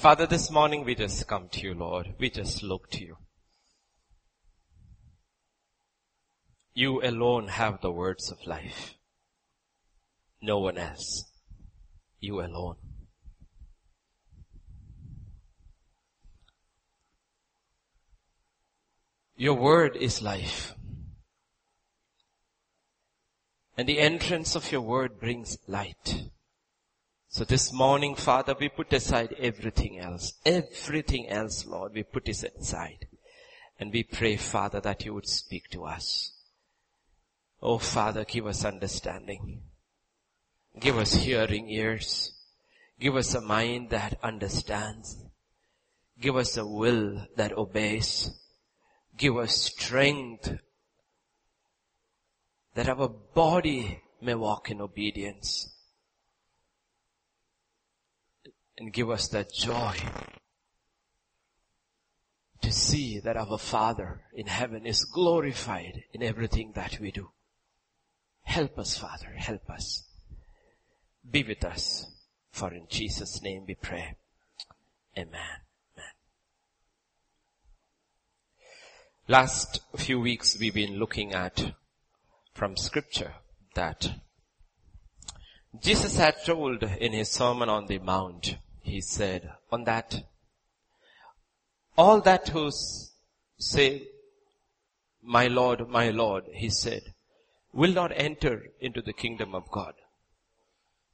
Father, this morning we just come to you, Lord. We just look to you. You alone have the words of life. No one else. You alone. Your word is life. And the entrance of your word brings light. So this morning, Father, we put aside everything else. Everything else, Lord, we put it aside. And we pray, Father, that you would speak to us. Oh, Father, give us understanding. Give us hearing ears. Give us a mind that understands. Give us a will that obeys. Give us strength that our body may walk in obedience. And give us that joy to see that our Father in heaven is glorified in everything that we do. Help us, Father, help us. Be with us. For in Jesus' name we pray. Amen. Last few weeks we've been looking at from scripture that Jesus had told in his sermon on the mount, he said, on that, all that who say, my Lord, my Lord, he said, will not enter into the kingdom of God.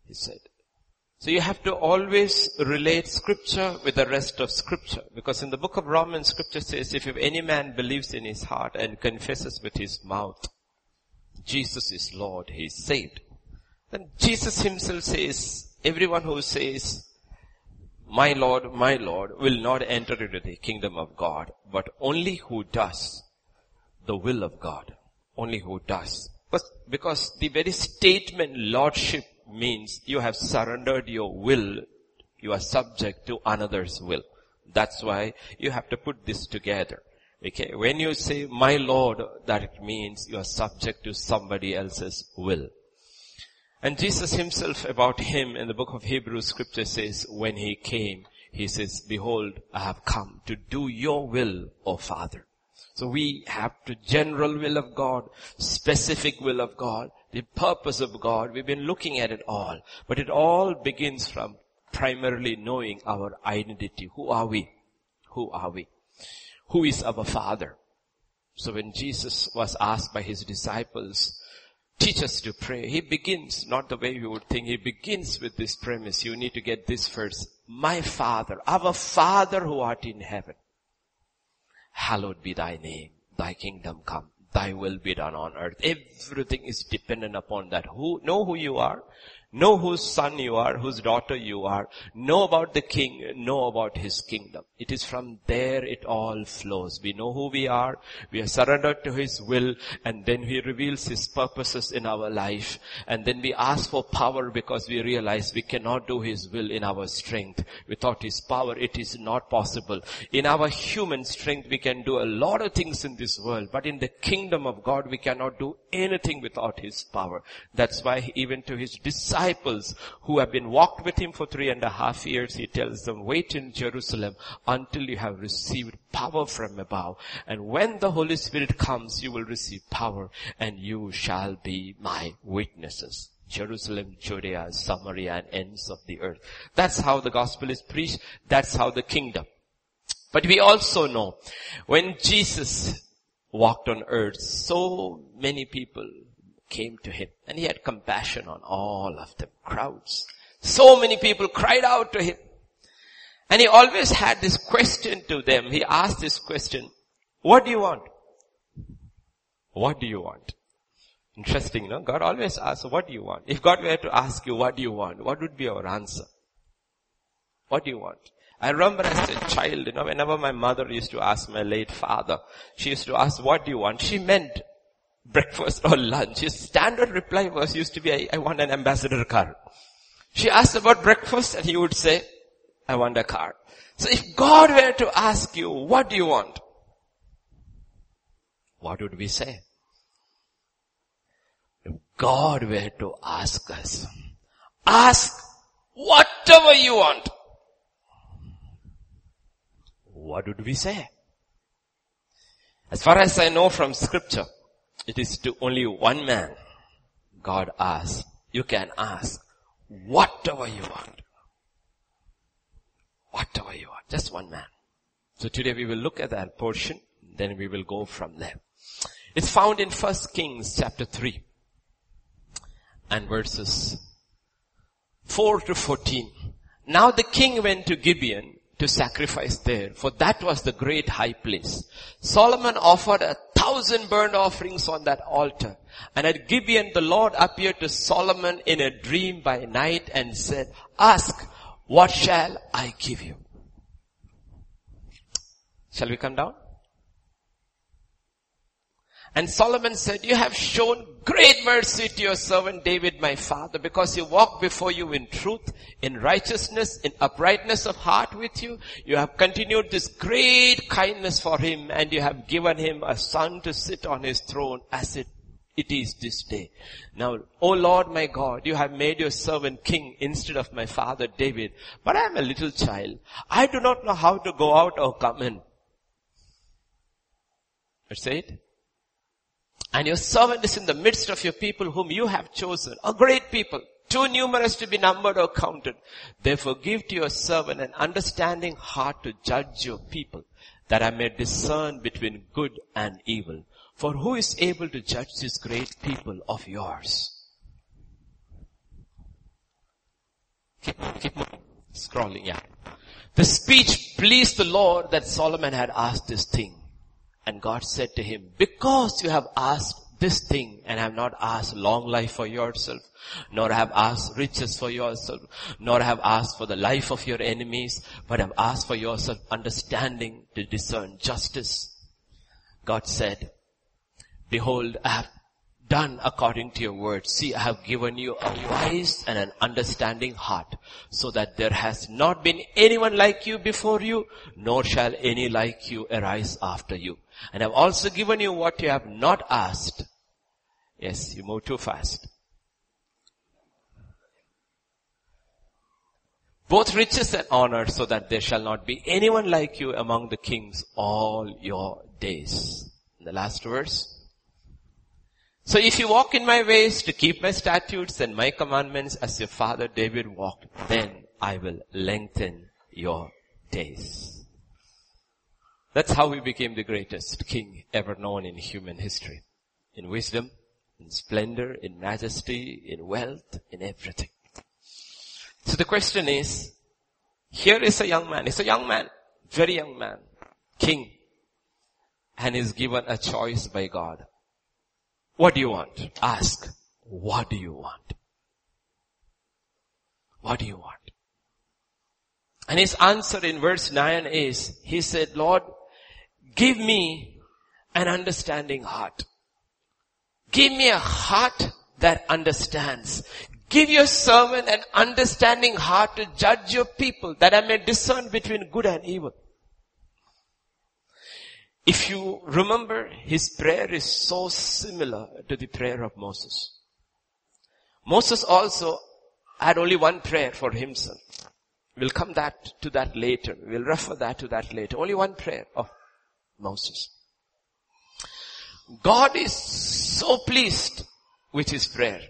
He said. So you have to always relate scripture with the rest of scripture. Because in the book of Romans scripture says, if any man believes in his heart and confesses with his mouth, Jesus is Lord, he is saved. Then Jesus himself says, everyone who says, my Lord, my Lord, will not enter into the kingdom of God, but only who does the will of God. Only who does. Because the very statement Lordship means you have surrendered your will. You are subject to another's will. That's why you have to put this together. Okay, when you say my Lord, that means you are subject to somebody else's will. And Jesus himself about him in the book of Hebrews scripture says, when he came, he says, behold, I have come to do your will, O Father. So we have the general will of God, specific will of God, the purpose of God. We've been looking at it all, but it all begins from primarily knowing our identity. Who are we? Who are we? Who is our Father? So when Jesus was asked by his disciples, teach us to pray, he begins not the way you would think. He begins with this premise. You need to get this first. My Father, our Father who art in heaven hallowed be thy name, thy kingdom come, thy will be done on earth. Everything is dependent upon that. Who, know who you are, Know whose son you are, whose daughter you are. Know about the king, know about his kingdom. It is from there it all flows. We know who we are, we are surrendered to his will, and then he reveals his purposes in our life. And then we ask for power because we realize we cannot do his will in our strength. Without his power, it is not possible. In our human strength, we can do a lot of things in this world, but in the kingdom of God, we cannot do anything without his power. That's why even to his disciples, disciples who have been walked with him for three and a half years, he tells them, wait in Jerusalem until you have received power from above. And when the Holy Spirit comes, you will receive power and you shall be my witnesses. Jerusalem, Judea, Samaria and ends of the earth. That's how the gospel is preached. That's how the kingdom. But we also know when Jesus walked on earth, so many people came to him and he had compassion on all of them, crowds. So many people cried out to him. And he always had this question to them. He asked this question, what do you want? What do you want? Interesting, no? God always asks, what do you want? If God were to ask you, what do you want? What would be your answer? What do you want? I remember as a child, you know, whenever my mother used to ask my late father, she used to ask, what do you want? She meant breakfast or lunch. His standard reply was used to be, I, I want an ambassador car. She asked about breakfast and he would say, I want a car. So if God were to ask you, what do you want? What would we say? If God were to ask us, ask whatever you want. what would we say? As far as I know from scripture, it is to only one man God asks. You can ask whatever you want. Whatever you want. Just one man. So today we will look at that portion, then we will go from there. It's found in 1 Kings chapter 3 and verses 4 to 14. Now the king went to Gibeon to sacrifice there, for that was the great high place. Solomon offered a thousand burnt offerings on that altar. And at Gibeon the Lord appeared to Solomon in a dream by night and said, ask, what shall I give you? Shall we come down? And Solomon said, you have shown great mercy to your servant David, my father, because he walked before you in truth, in righteousness, in uprightness of heart with you. You have continued this great kindness for him and you have given him a son to sit on his throne as it, it is this day. Now, O Lord my God, you have made your servant king instead of my father David, but I am a little child. I do not know how to go out or come in. Let's it. And your servant is in the midst of your people whom you have chosen, a great people, too numerous to be numbered or counted. Therefore give to your servant an understanding heart to judge your people, that I may discern between good and evil. For who is able to judge this great people of yours? Keep, keep scrolling, yeah. The speech pleased the Lord that Solomon had asked this thing. And God said to him, because you have asked this thing and have not asked long life for yourself, nor have asked riches for yourself, nor have asked for the life of your enemies, but have asked for yourself understanding to discern justice. God said, behold, I have done according to your word. See, I have given you a wise and an understanding heart so that there has not been anyone like you before you, nor shall any like you arise after you. And I've also given you what you have not asked. Yes, you move too fast. Both riches and honor so that there shall not be anyone like you among the kings all your days. The last verse. So if you walk in my ways to keep my statutes and my commandments as your father David walked, then I will lengthen your days. That's how he became the greatest king ever known in human history. In wisdom, in splendor, in majesty, in wealth, in everything. So the question is, here is a young man, he's a young man, very young man, king, and is given a choice by God. What do you want? Ask, what do you want? What do you want? And his answer in verse 9 is, he said, Lord, Give me an understanding heart. Give me a heart that understands. Give your servant an understanding heart to judge your people that I may discern between good and evil. If you remember, his prayer is so similar to the prayer of Moses. Moses also had only one prayer for himself. We'll come that to that later. We'll refer that to that later. Only one prayer of Moses. God is so pleased with his prayer.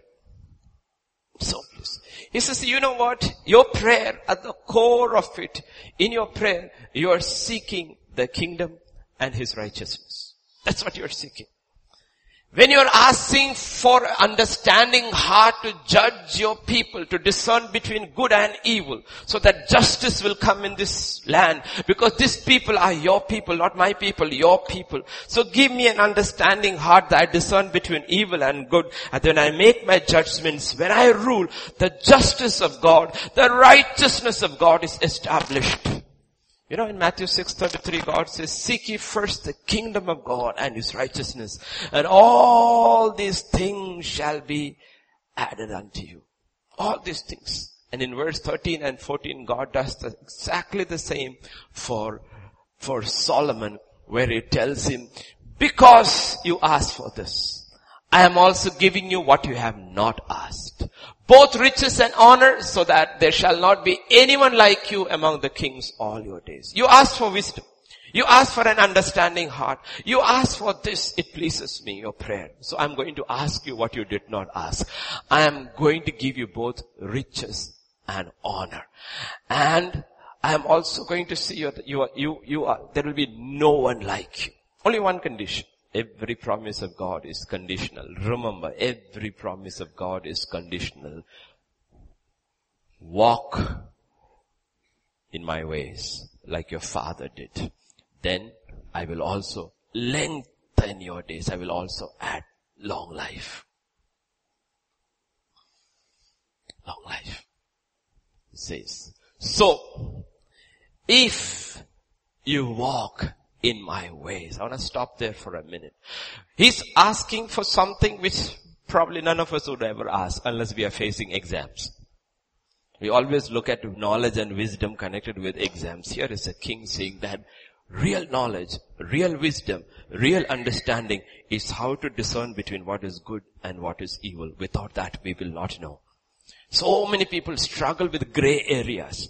So pleased. He says, you know what? Your prayer, at the core of it, in your prayer, you are seeking the kingdom and his righteousness. That's what you're seeking. When you're asking for understanding heart to judge your people, to discern between good and evil, so that justice will come in this land, because these people are your people, not my people, your people. So give me an understanding heart that I discern between evil and good, and then I make my judgments. When I rule, the justice of God, the righteousness of God is established. You know, in Matthew 6:33, God says, "Seek ye first the kingdom of God and His righteousness, and all these things shall be added unto you." All these things. And in verse 13 and 14, God does the, exactly the same for for Solomon, where He tells him, "Because you asked for this, I am also giving you what you have not asked both riches and honor so that there shall not be anyone like you among the kings all your days. You ask for wisdom. You ask for an understanding heart. You ask for this, it pleases me, your prayer. So I'm going to ask you what you did not ask. I am going to give you both riches and honor. And I am also going to see you, you you, you are, there will be no one like you. Only one condition. Every promise of God is conditional. Remember, every promise of God is conditional. Walk in my ways like your father did. Then I will also lengthen your days. I will also add long life. Long life. It says. So, if you walk in my ways. I want to stop there for a minute. He's asking for something which probably none of us would ever ask unless we are facing exams. We always look at knowledge and wisdom connected with exams. Here is a king saying that real knowledge, real wisdom, real understanding is how to discern between what is good and what is evil. Without that we will not know. So many people struggle with gray areas.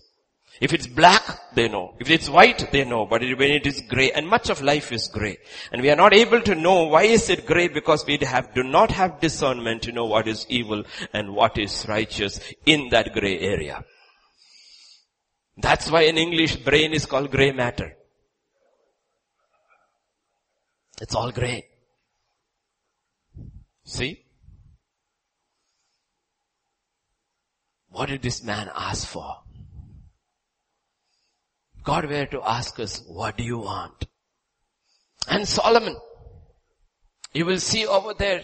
If it's black, they know. If it's white, they know. But when it is gray, and much of life is gray. And we are not able to know why is it gray because we have, do not have discernment to know what is evil and what is righteous in that gray area. That's why in English brain is called gray matter. It's all gray. See? What did this man ask for? God were to ask us, what do you want? And Solomon, you will see over there,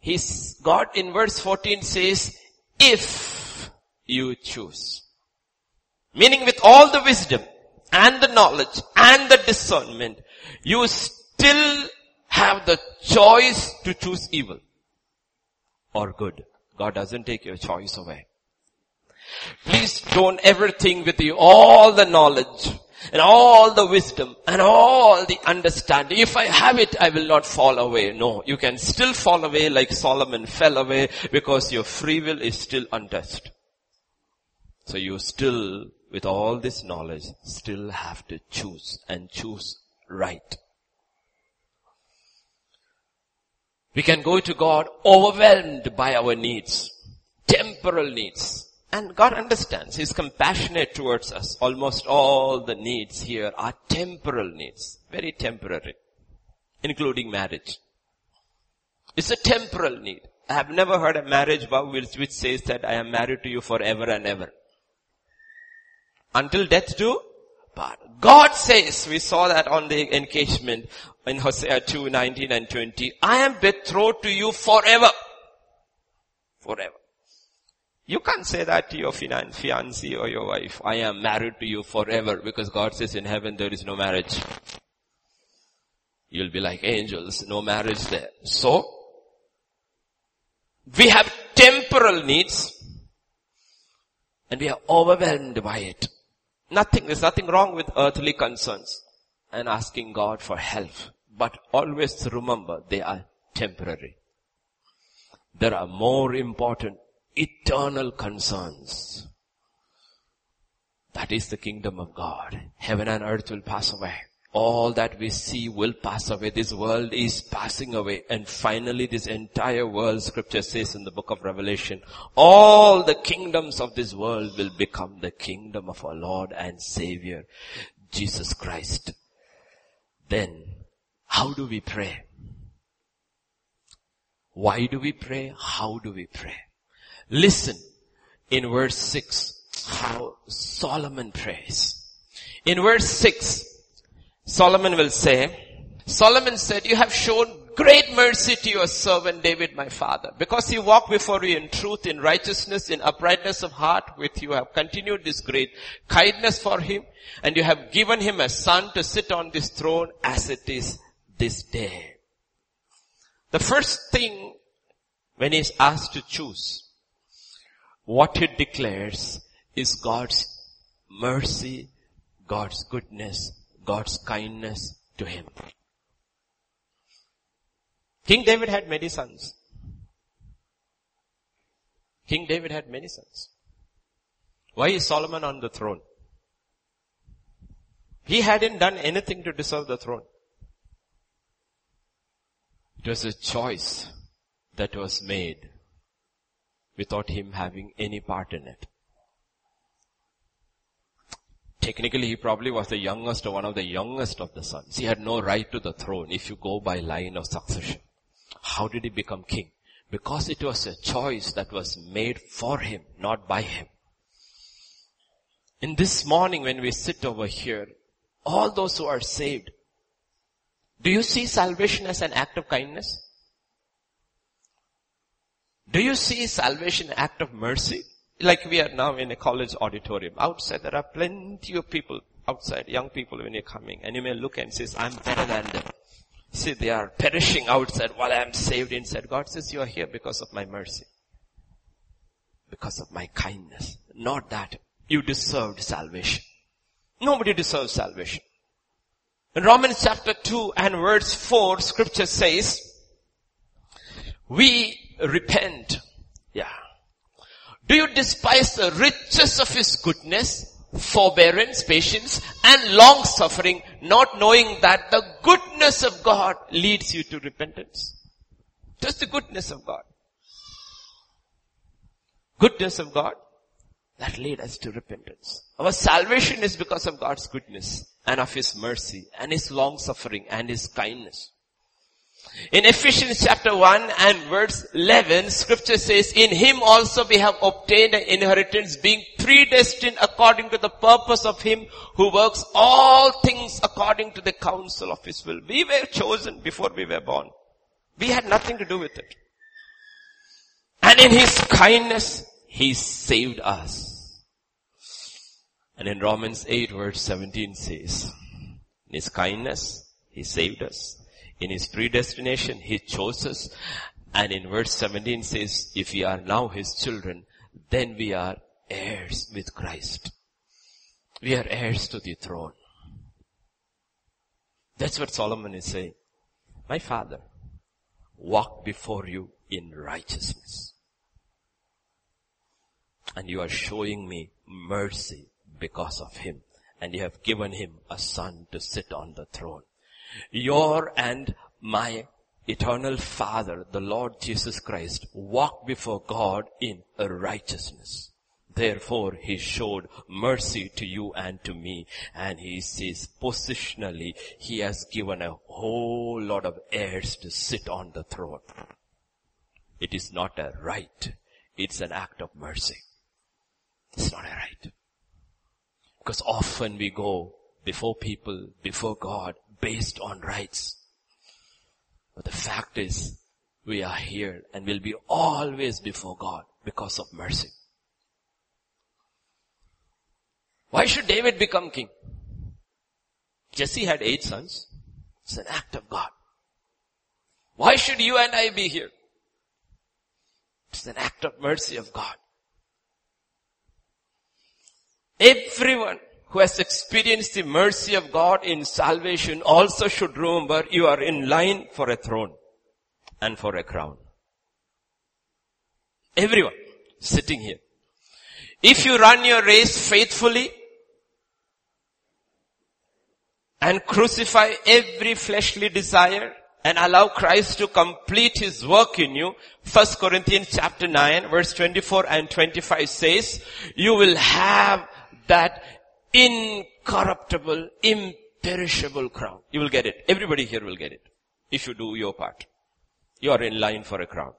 his, God in verse 14 says, if you choose. Meaning with all the wisdom and the knowledge and the discernment, you still have the choice to choose evil or good. God doesn't take your choice away. Please don't ever think with you all the knowledge and all the wisdom and all the understanding. If I have it, I will not fall away. No, you can still fall away like Solomon fell away because your free will is still untouched. So you still, with all this knowledge, still have to choose and choose right. We can go to God overwhelmed by our needs, temporal needs, and God understands. He's compassionate towards us. Almost all the needs here are temporal needs. Very temporary. Including marriage. It's a temporal need. I have never heard a marriage vow which, says that I am married to you forever and ever. Until death do part. God says, we saw that on the engagement in Hosea 2, 19 and 20, I am betrothed to you forever. Forever. You can't say that to your fiancé or your wife. I am married to you forever because God says in heaven there is no marriage. You'll be like angels, no marriage there. So, we have temporal needs and we are overwhelmed by it. Nothing, there's nothing wrong with earthly concerns and asking God for help. But always remember they are temporary. There are more important eternal concerns. That is the kingdom of God. Heaven and earth will pass away. All that we see will pass away. This world is passing away. And finally this entire world, scripture says in the book of Revelation, all the kingdoms of this world will become the kingdom of our Lord and Savior, Jesus Christ. Then, how do we pray? Why do we pray? How do we pray? Listen in verse 6 how Solomon prays. In verse 6, Solomon will say, Solomon said, you have shown great mercy to your servant David my father. Because he walked before you in truth, in righteousness, in uprightness of heart with you have continued this great kindness for him and you have given him a son to sit on this throne as it is this day. The first thing when he's asked to choose what it declares is God's mercy, God's goodness, God's kindness to him. King David had many sons. King David had many sons. Why is Solomon on the throne? He hadn't done anything to deserve the throne. It was a choice that was made without him having any part in it. Technically, he probably was the youngest or one of the youngest of the sons. He had no right to the throne if you go by line of succession. How did he become king? Because it was a choice that was made for him, not by him. In this morning when we sit over here, all those who are saved, do you see salvation as an act of kindness? Do you see salvation act of mercy? Like we are now in a college auditorium. Outside there are plenty of people outside, young people when you're coming, and you may look and say, I'm better than them. See, they are perishing outside while I am saved inside. God says, you are here because of my mercy. Because of my kindness. Not that you deserved salvation. Nobody deserves salvation. In Romans chapter 2 and verse 4, scripture says, we repent. Yeah. Do you despise the riches of his goodness, forbearance, patience, and long suffering, not knowing that the goodness of God leads you to repentance? Just the goodness of God. Goodness of God that lead us to repentance. Our salvation is because of God's goodness and of His mercy and His long suffering and His kindness. In Ephesians chapter 1 and verse 11, scripture says, in Him also we have obtained an inheritance being predestined according to the purpose of Him who works all things according to the counsel of His will. We were chosen before we were born. We had nothing to do with it. And in His kindness, He saved us. And in Romans 8 verse 17 says, in His kindness, He saved us. In His predestination, He chose us. And in verse 17 says, if we are now His children, then we are heirs with Christ. We are heirs to the throne. That's what Solomon is saying. My father walked before you in righteousness. And you are showing me mercy because of him. And you have given him a son to sit on the throne. Your and my eternal father, the Lord Jesus Christ, walked before God in righteousness. Therefore, he showed mercy to you and to me. And he says positionally, he has given a whole lot of heirs to sit on the throne. It is not a right. It's an act of mercy. It's not a right. Because often we go before people, before God, based on rights. But the fact is, we are here and will be always before God because of mercy. Why should David become king? Jesse had eight sons. It's an act of God. Why should you and I be here? It's an act of mercy of God. Everyone who has experienced the mercy of God in salvation also should remember you are in line for a throne and for a crown. Everyone sitting here. If you run your race faithfully and crucify every fleshly desire and allow Christ to complete his work in you, 1 Corinthians chapter 9 verse 24 and 25 says, you will have that incorruptible, imperishable crown. You will get it. Everybody here will get it. If you do your part. You are in line for a crown.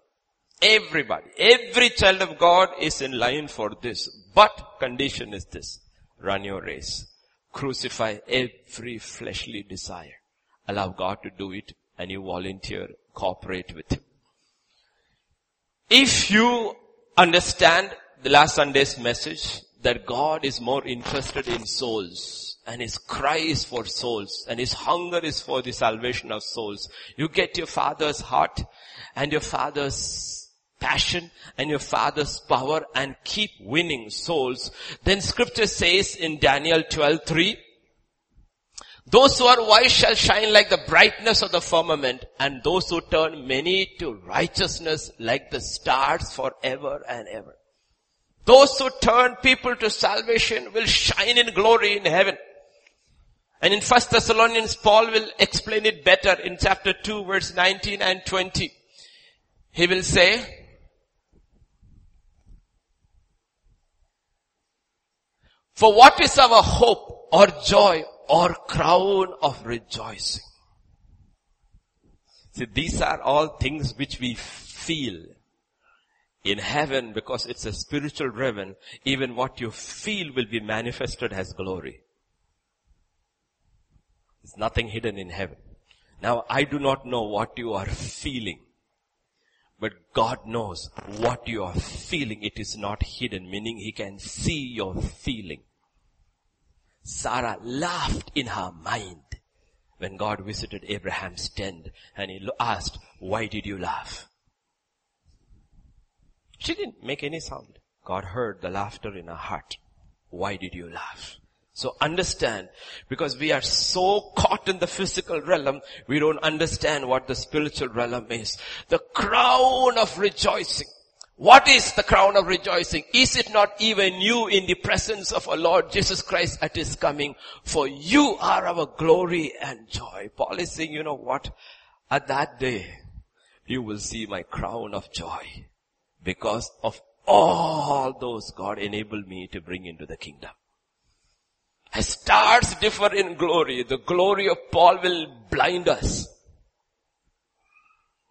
Everybody, every child of God is in line for this. But condition is this. Run your race. Crucify every fleshly desire. Allow God to do it and you volunteer, cooperate with Him. If you understand the last Sunday's message, that God is more interested in souls and his cry is for souls and his hunger is for the salvation of souls. You get your father's heart and your father's passion and your father's power and keep winning souls. Then scripture says in Daniel 12:3, those who are wise shall shine like the brightness of the firmament and those who turn many to righteousness like the stars forever and ever. Those who turn people to salvation will shine in glory in heaven. And in 1 Thessalonians, Paul will explain it better in chapter 2 verse 19 and 20. He will say, For what is our hope or joy or crown of rejoicing? See, these are all things which we feel in heaven because it's a spiritual realm. Even what you feel will be manifested as glory. There's nothing hidden in heaven. Now I do not know what you are feeling. But God knows what you are feeling. It is not hidden, meaning He can see your feeling. Sarah laughed in her mind when God visited Abraham's tent and he asked, why did you laugh? She didn't make any sound. God heard the laughter in her heart. Why did you laugh? So understand, because we are so caught in the physical realm, we don't understand what the spiritual realm is. The crown of rejoicing. What is the crown of rejoicing? Is it not even you in the presence of our Lord Jesus Christ at His coming? For you are our glory and joy. Paul is saying, you know what? At that day, you will see my crown of joy because of all those God enabled me to bring into the kingdom. As stars differ in glory, the glory of Paul will blind us.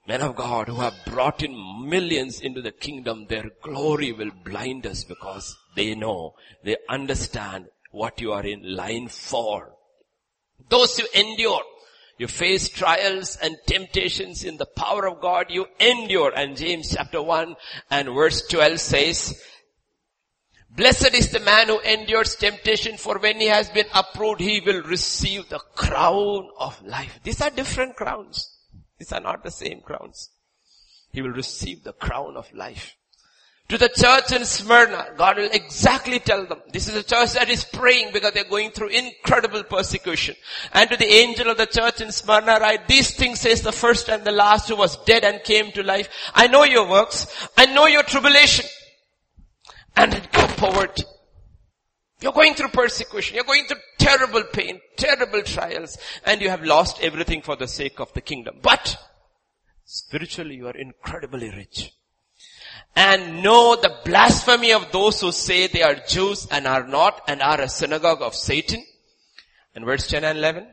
Men of God who have brought in millions into the kingdom, their glory will blind us because they know, they understand what you are in line for. Those who endure, you face trials and temptations in the power of God, you endure. And James chapter 1 and verse 12 says, Blessed is the man who endures temptation for when he has been approved, he will receive the crown of life. These are different crowns. These are not the same crowns. He will receive the crown of life. To the church in Smyrna, God will exactly tell them, this is a church that is praying because they're going through incredible persecution. And to the angel of the church in Smyrna, write, these things says the first and the last who was dead and came to life. I know your works. I know your tribulation and poverty. You're going through persecution. You're going through terrible pain, terrible trials, and you have lost everything for the sake of the kingdom. But spiritually you are incredibly rich and know the blasphemy of those who say they are Jews and are not and are a synagogue of Satan. And verse 10 and 11.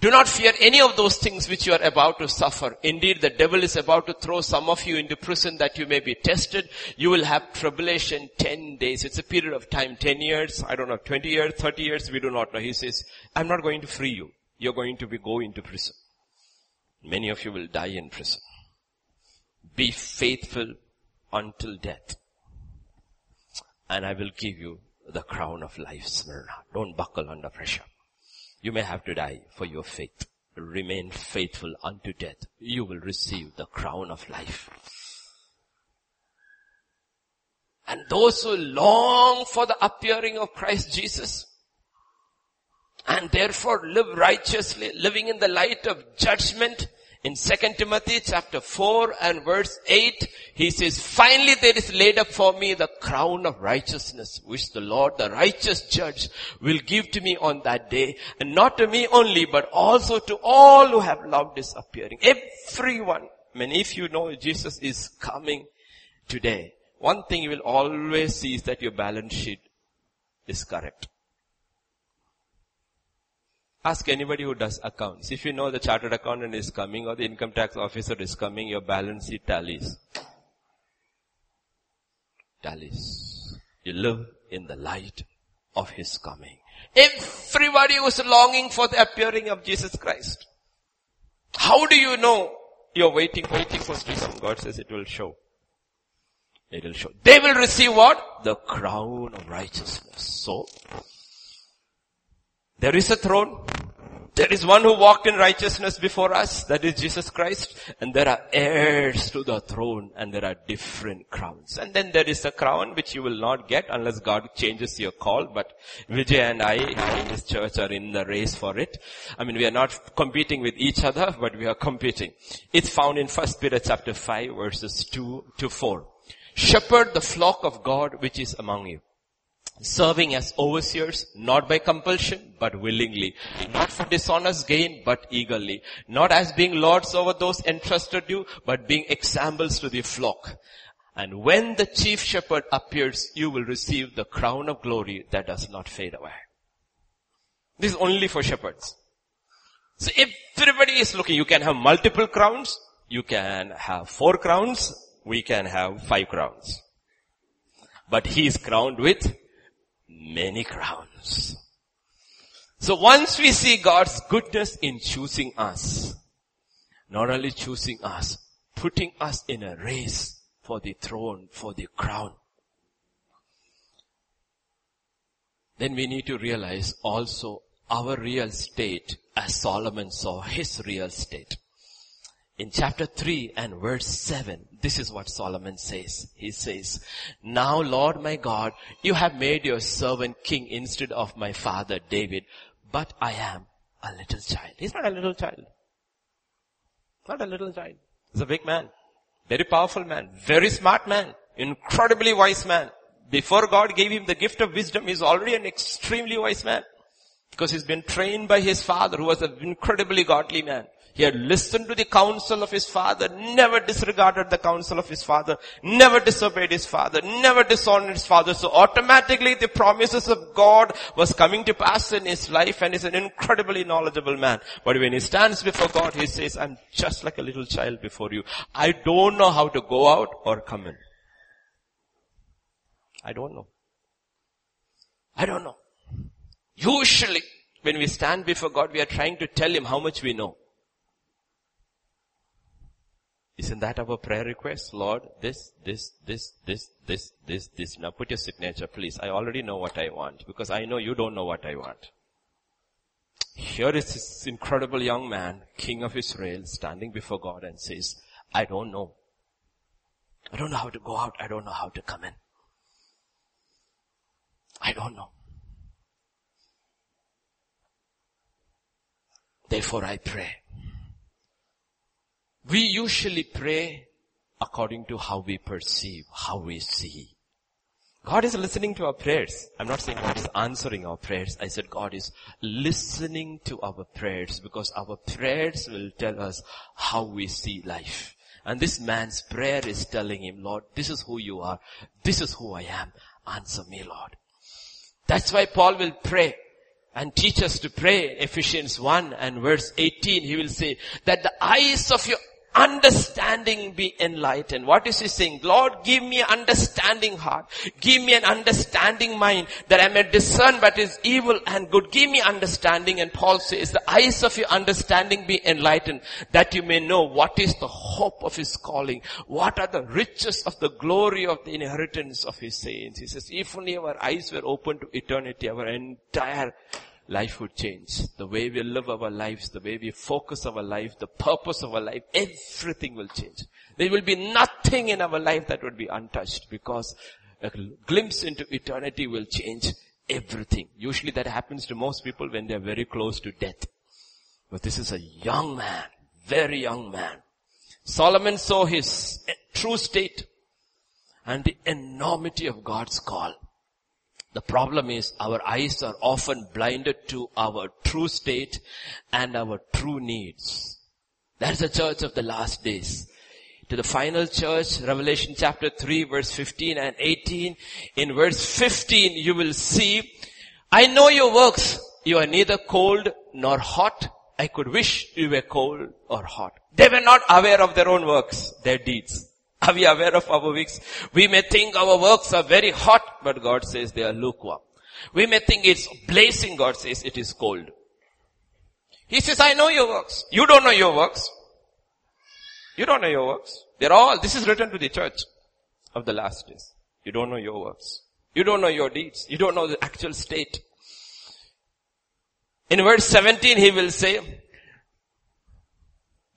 Do not fear any of those things which you are about to suffer. Indeed, the devil is about to throw some of you into prison that you may be tested. You will have tribulation 10 days. It's a period of time, 10 years, I don't know, 20 years, 30 years, we do not know. He says, I'm not going to free you. You're going to be go into prison. Many of you will die in prison. Be faithful until death. And I will give you the crown of life, Smyrna. Don't buckle under pressure. You may have to die for your faith. Remain faithful unto death. You will receive the crown of life. And those who long for the appearing of Christ Jesus and therefore live righteously, living in the light of judgment, in 2 Timothy chapter 4 and verse 8, he says, finally there is laid up for me the crown of righteousness, which the Lord, the righteous judge, will give to me on that day. And not to me only, but also to all who have loved his appearing. Everyone. I mean, if you know Jesus is coming today, one thing you will always see is that your balance sheet is correct. Ask anybody who does accounts. If you know the chartered accountant is coming or the income tax officer is coming, your balance sheet tallies. Tallies. You live in the light of His coming. Everybody was longing for the appearing of Jesus Christ. How do you know you're waiting, waiting for Jesus? God says it will show. It will show. They will receive what? The crown of righteousness. So, there is a throne. There is one who walked in righteousness before us, that is Jesus Christ, and there are heirs to the throne, and there are different crowns. And then there is a crown which you will not get unless God changes your call, but Vijay and I in this church are in the race for it. I mean, we are not competing with each other, but we are competing. It's found in 1 Peter chapter 5 verses 2 to 4. Shepherd the flock of God which is among you serving as overseers, not by compulsion, but willingly, not for dishonest gain, but eagerly, not as being lords over those entrusted you, but being examples to the flock. And when the chief shepherd appears, you will receive the crown of glory that does not fade away. This is only for shepherds. So everybody is looking, you can have multiple crowns, you can have four crowns, we can have five crowns. But he is crowned with many crowns. So once we see God's goodness in choosing us, not only choosing us, putting us in a race for the throne, for the crown, then we need to realize also our real state as Solomon saw his real state. In chapter 3 and verse 7, this is what Solomon says. He says, Now Lord my God, you have made your servant king instead of my father David, but I am a little child. He's not a little child. Not a little child. He's a big man. Very powerful man. Very smart man. Incredibly wise man. Before God gave him the gift of wisdom, he's already an extremely wise man. Because he's been trained by his father who was an incredibly godly man. He had listened to the counsel of his father, never disregarded the counsel of his father, never disobeyed his father, never dishonored his father. So automatically the promises of God was coming to pass in his life and he's an incredibly knowledgeable man. But when he stands before God, he says, I'm just like a little child before you. I don't know how to go out or come in. I don't know. I don't know. Usually, when we stand before God, we are trying to tell Him how much we know. Isn't that our prayer request? Lord, this, this, this, this, this, this, this. Now put your signature, please. I already know what I want because I know you don't know what I want. Here is this incredible young man, king of Israel, standing before God and says, I don't know. I don't know how to go out. I don't know how to come in. I don't know. Therefore I pray we usually pray according to how we perceive, how we see. God is listening to our prayers. I'm not saying God is answering our prayers. I said God is listening to our prayers because our prayers will tell us how we see life. And this man's prayer is telling him, Lord, this is who you are. This is who I am. Answer me, Lord. That's why Paul will pray and teach us to pray. Ephesians 1 and verse 18, he will say that the eyes of your understanding be enlightened. What is he saying? Lord, give me an understanding heart. Give me an understanding mind that I may discern what is evil and good. Give me understanding. And Paul says, the eyes of your understanding be enlightened that you may know what is the hope of his calling. What are the riches of the glory of the inheritance of his saints. He says, if only our eyes were open to eternity, our entire life would change. The way we live our lives, the way we focus our life, the purpose of our life, everything will change. There will be nothing in our life that would be untouched because a glimpse into eternity will change everything. Usually that happens to most people when they're very close to death. But this is a young man, very young man. Solomon saw his true state and the enormity of God's call. The problem is our eyes are often blinded to our true state and our true needs. That's the church of the last days. To the final church, Revelation chapter 3 verse 15 and 18. In verse 15 you will see, I know your works. You are neither cold nor hot. I could wish you were cold or hot. They were not aware of their own works, their deeds. Are we aware of our works? We may think our works are very hot, but God says they are lukewarm. We may think it's blazing, God says it is cold. He says, I know your works. You don't know your works. You don't know your works. They're all, this is written to the church of the last days. You don't know your works. You don't know your deeds. You don't know the actual state. In verse 17 he will say,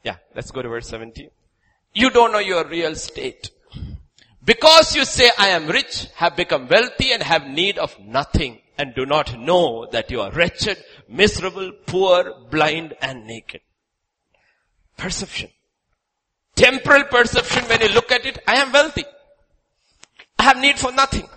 yeah, let's go to verse 17. You don't know your real state. Because you say, I am rich, have become wealthy and have need of nothing and do not know that you are wretched, miserable, poor, blind and naked. Perception. Temporal perception when you look at it, I am wealthy. I have need for nothing.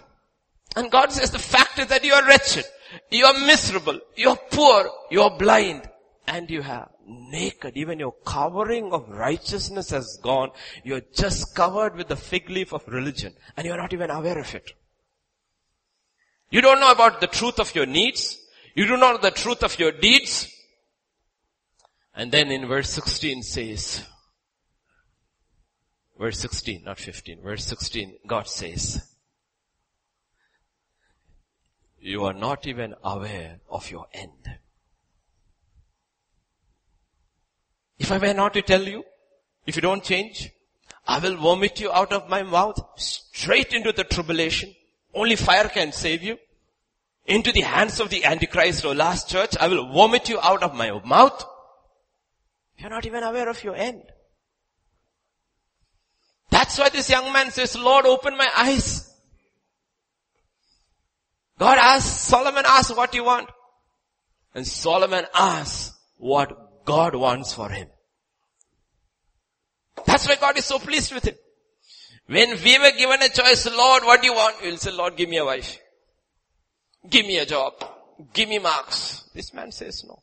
And God says the fact is that you are wretched, you are miserable, you are poor, you are blind, and you have naked. Even your covering of righteousness has gone. You're just covered with the fig leaf of religion and you're not even aware of it. You don't know about the truth of your needs. You do not know the truth of your deeds. And then in verse 16 says, verse 16, not 15, verse 16, God says, you are not even aware of your end. If I were not to tell you, if you don't change, I will vomit you out of my mouth straight into the tribulation. Only fire can save you. Into the hands of the Antichrist or last church, I will vomit you out of my mouth. You're not even aware of your end. That's why this young man says, Lord, open my eyes. God asks, Solomon asks what you want. And Solomon asks what God wants for him. That's why God is so pleased with him. When we were given a choice, Lord, what do you want? We'll say, Lord, give me a wife. Give me a job. Give me marks. This man says no.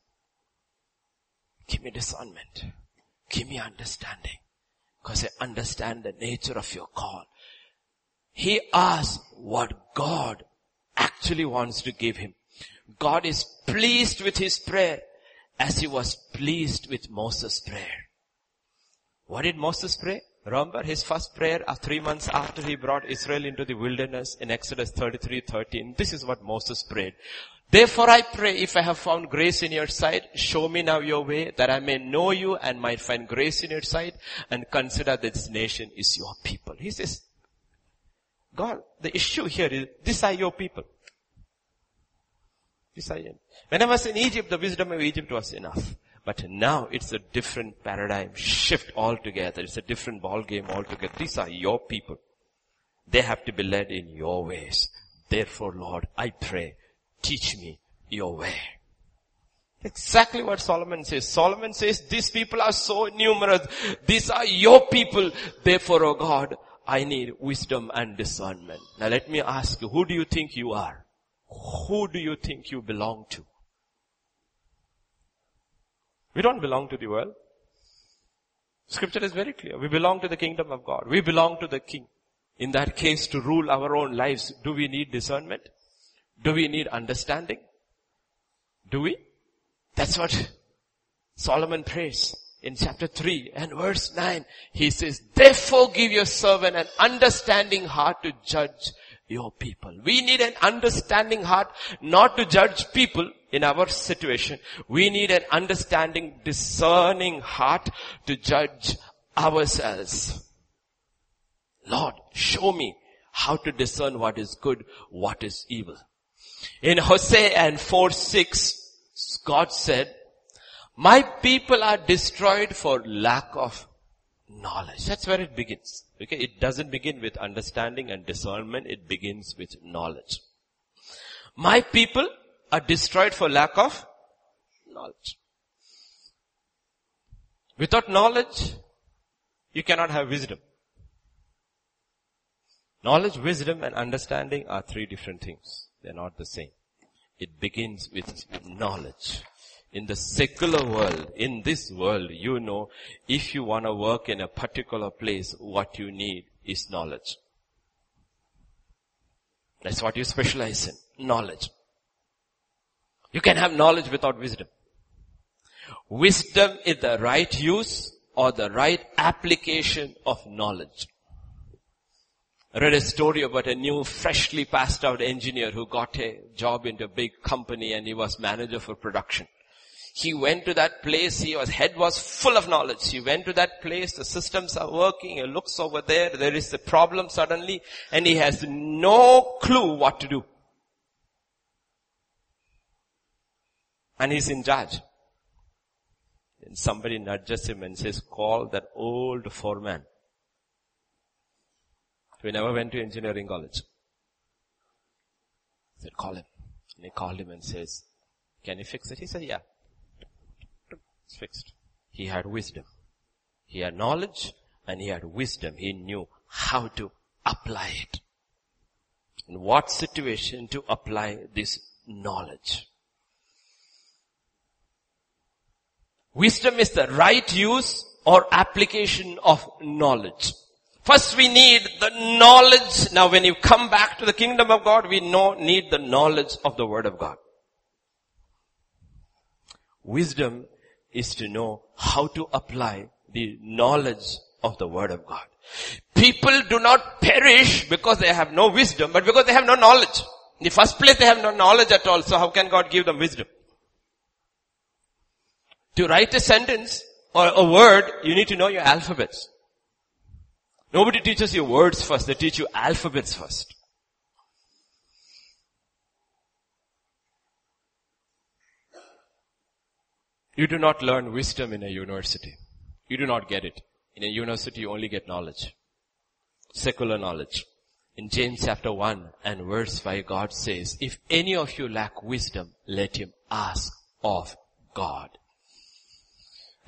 Give me discernment. Give me understanding. Because I understand the nature of your call. He asks what God actually wants to give him. God is pleased with his prayer as he was pleased with Moses' prayer. What did Moses pray? Remember his first prayer uh, three months after he brought Israel into the wilderness in Exodus 33, 13. This is what Moses prayed. Therefore I pray if I have found grace in your sight, show me now your way that I may know you and might find grace in your sight and consider that this nation is your people. He says, God, the issue here is, these are your people. These are, when I was in Egypt, the wisdom of Egypt was enough. But now it's a different paradigm shift altogether. It's a different ball game altogether. These are your people. They have to be led in your ways. Therefore, Lord, I pray, teach me your way. Exactly what Solomon says. Solomon says, these people are so numerous. These are your people. Therefore, oh God, I need wisdom and discernment. Now let me ask you, who do you think you are? Who do you think you belong to? We don't belong to the world. Scripture is very clear. We belong to the kingdom of God. We belong to the king. In that case, to rule our own lives, do we need discernment? Do we need understanding? Do we? That's what Solomon prays in chapter 3 and verse 9. He says, therefore give your servant an understanding heart to judge your people. We need an understanding heart not to judge people in our situation. We need an understanding, discerning heart to judge ourselves. Lord, show me how to discern what is good, what is evil. In Hosea and 4 6, God said, my people are destroyed for lack of knowledge. That's where it begins. Okay, it doesn't begin with understanding and discernment, it begins with knowledge. My people are destroyed for lack of knowledge. Without knowledge, you cannot have wisdom. Knowledge, wisdom and understanding are three different things. They're not the same. It begins with knowledge in the secular world, in this world, you know, if you want to work in a particular place, what you need is knowledge. That's what you specialize in. Knowledge. You can have knowledge without wisdom. Wisdom is the right use or the right application of knowledge. I read a story about a new freshly passed out engineer who got a job into a big company and he was manager for production. He went to that place, he was, head was full of knowledge. He went to that place, the systems are working, he looks over there, there is a problem suddenly, and he has no clue what to do. And he's in charge. And somebody nudges him and says, call that old foreman. We never went to engineering college. He said, call him. And he called him and says, can you fix it? He said, yeah. It's fixed. He had wisdom. He had knowledge and he had wisdom. He knew how to apply it. in what situation to apply this knowledge. Wisdom is the right use or application of knowledge. First we need the knowledge. Now when you come back to the kingdom of God, we know, need the knowledge of the word of God. Wisdom is to know how to apply the knowledge of the word of God. People do not perish because they have no wisdom, but because they have no knowledge. In the first place, they have no knowledge at all, so how can God give them wisdom? To write a sentence or a word, you need to know your alphabets. Nobody teaches you words first, they teach you alphabets first. You do not learn wisdom in a university. You do not get it. In a university you only get knowledge. Secular knowledge. In James chapter 1 and verse 5 God says, if any of you lack wisdom, let him ask of God.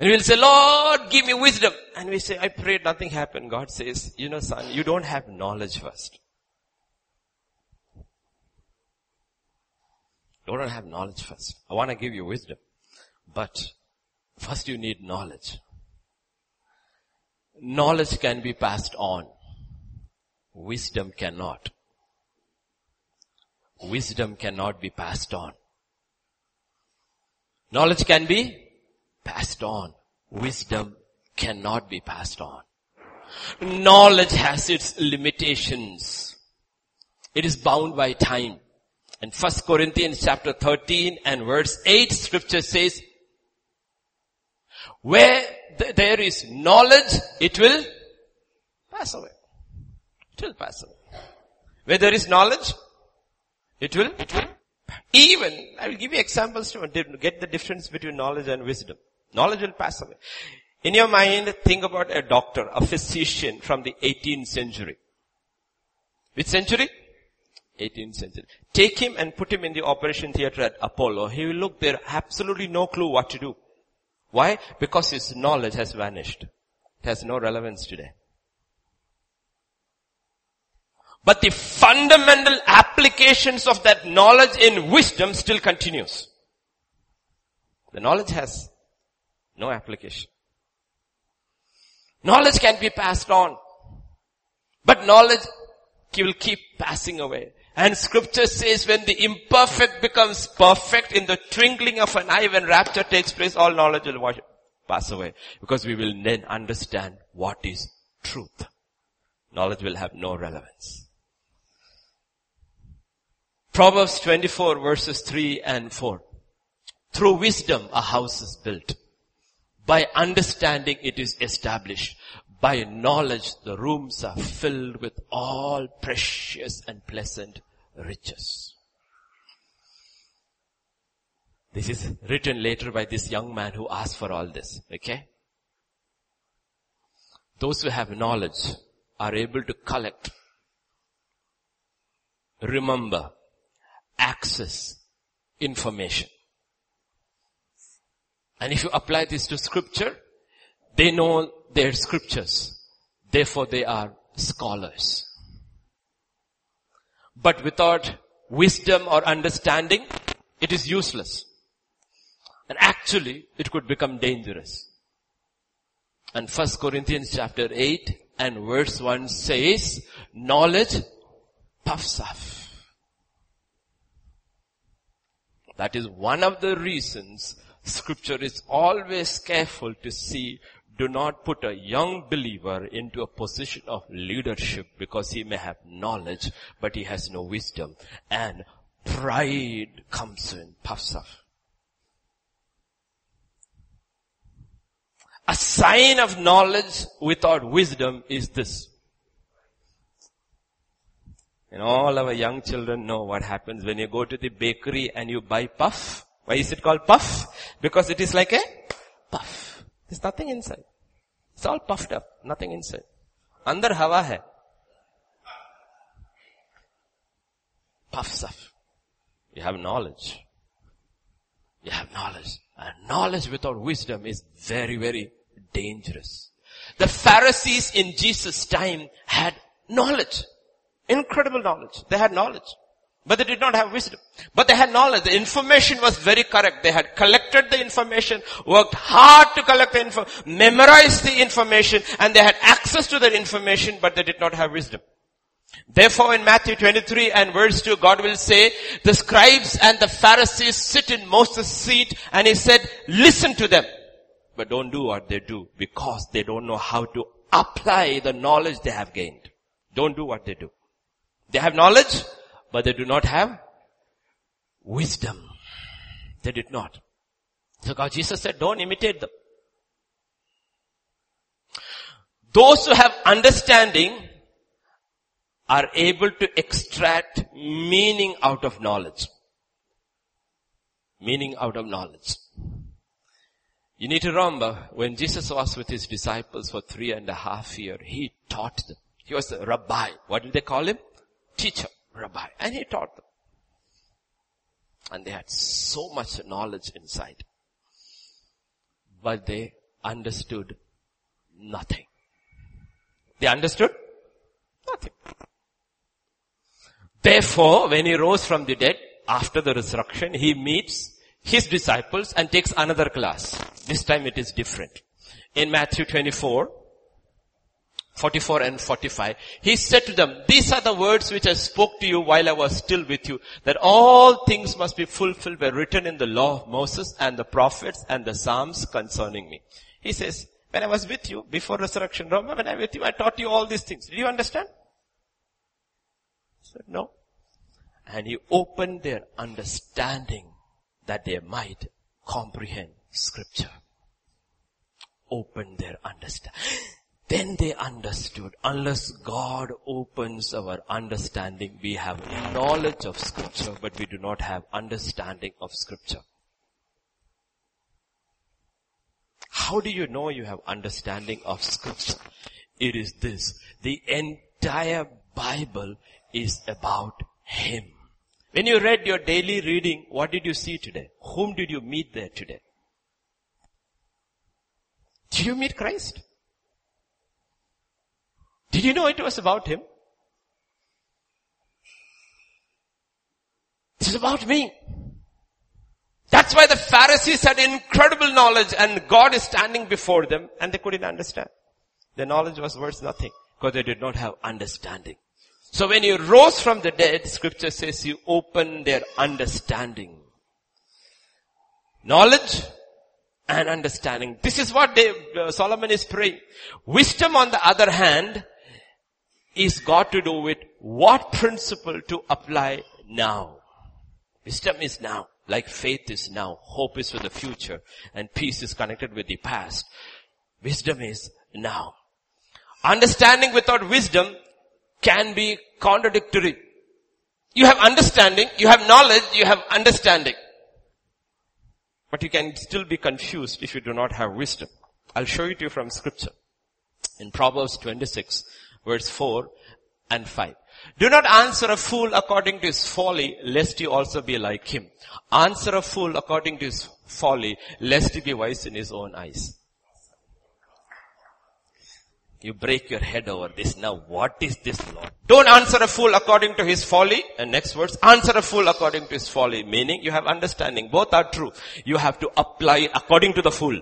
And we'll say, Lord, give me wisdom. And we say, I prayed, nothing happened. God says, you know son, you don't have knowledge first. You don't have knowledge first. I want to give you wisdom. But first you need knowledge. Knowledge can be passed on. Wisdom cannot. Wisdom cannot be passed on. Knowledge can be passed on. Wisdom cannot be passed on. Knowledge has its limitations. It is bound by time. In 1 Corinthians chapter 13 and verse 8 scripture says, where th- there is knowledge, it will pass away. It will pass away. Where there is knowledge, it will, it will even, I will give you examples to get the difference between knowledge and wisdom. Knowledge will pass away. In your mind, think about a doctor, a physician from the 18th century. Which century? 18th century. Take him and put him in the operation theater at Apollo. He will look there, absolutely no clue what to do. Why? Because his knowledge has vanished. It has no relevance today. But the fundamental applications of that knowledge in wisdom still continues. The knowledge has no application. Knowledge can be passed on. But knowledge will keep passing away. And scripture says when the imperfect becomes perfect in the twinkling of an eye when rapture takes place, all knowledge will wash, pass away. Because we will then understand what is truth. Knowledge will have no relevance. Proverbs 24 verses 3 and 4. Through wisdom a house is built. By understanding it is established. By knowledge the rooms are filled with all precious and pleasant riches. This is written later by this young man who asked for all this. Okay? Those who have knowledge are able to collect, remember, access information. And if you apply this to scripture, they know their scriptures. Therefore they are scholars. But without wisdom or understanding, it is useless. And actually, it could become dangerous. And First Corinthians chapter 8 and verse 1 says, knowledge puffs up. That is one of the reasons scripture is always careful to see do not put a young believer into a position of leadership because he may have knowledge, but he has no wisdom. And pride comes in, puffs up. A sign of knowledge without wisdom is this. And all our young children know what happens when you go to the bakery and you buy puff. Why is it called puff? Because it is like a. There's nothing inside. It's all puffed up. Nothing inside. Andar hawa hai. Puffs up. You have knowledge. You have knowledge. And knowledge without wisdom is very, very dangerous. The Pharisees in Jesus' time had knowledge. Incredible knowledge. They had knowledge. But they did not have wisdom. But they had knowledge. The information was very correct. They had collected the information, worked hard to collect the info, memorized the information, and they had access to that information, but they did not have wisdom. Therefore in Matthew 23 and verse 2, God will say, the scribes and the Pharisees sit in Moses' seat, and he said, listen to them. But don't do what they do, because they don't know how to apply the knowledge they have gained. Don't do what they do. They have knowledge, but they do not have wisdom. They did not. So God, Jesus said, don't imitate them. Those who have understanding are able to extract meaning out of knowledge. Meaning out of knowledge. You need to remember when Jesus was with his disciples for three and a half years, he taught them. He was a rabbi. What did they call him? Teacher rabbi. And he taught them. And they had so much knowledge inside. But they understood nothing. They understood nothing. Therefore, when he rose from the dead, after the resurrection, he meets his disciples and takes another class. This time it is different. In Matthew 24, 44 and 45, he said to them, these are the words which I spoke to you while I was still with you, that all things must be fulfilled were written in the law of Moses and the prophets and the Psalms concerning me. He says, when I was with you before resurrection, remember when I was with you, I taught you all these things. Did you understand? He said, no. And he opened their understanding that they might comprehend scripture. Open their understanding. Then they understood, unless God opens our understanding, we have knowledge of scripture, but we do not have understanding of scripture. How do you know you have understanding of scripture? It is this. The entire Bible is about Him. When you read your daily reading, what did you see today? Whom did you meet there today? Did you meet Christ? Did you know it was about him? It is about me. That's why the Pharisees had incredible knowledge and God is standing before them and they couldn't understand. Their knowledge was worth nothing because they did not have understanding. So when you rose from the dead, scripture says you open their understanding. Knowledge and understanding. This is what they, uh, Solomon is praying. Wisdom on the other hand is got to do with what principle to apply now. Wisdom is now, like faith is now, hope is for the future, and peace is connected with the past. Wisdom is now. Understanding without wisdom can be contradictory. You have understanding, you have knowledge, you have understanding. But you can still be confused if you do not have wisdom. I'll show it to you from scripture. In Proverbs 26, verse 4 and 5. Do not answer a fool according to his folly, lest you also be like him. Answer a fool according to his folly, lest he be wise in his own eyes. You break your head over this. Now what is this Lord? Don't answer a fool according to his folly. And next words, answer a fool according to his folly. Meaning you have understanding. Both are true. You have to apply according to the fool.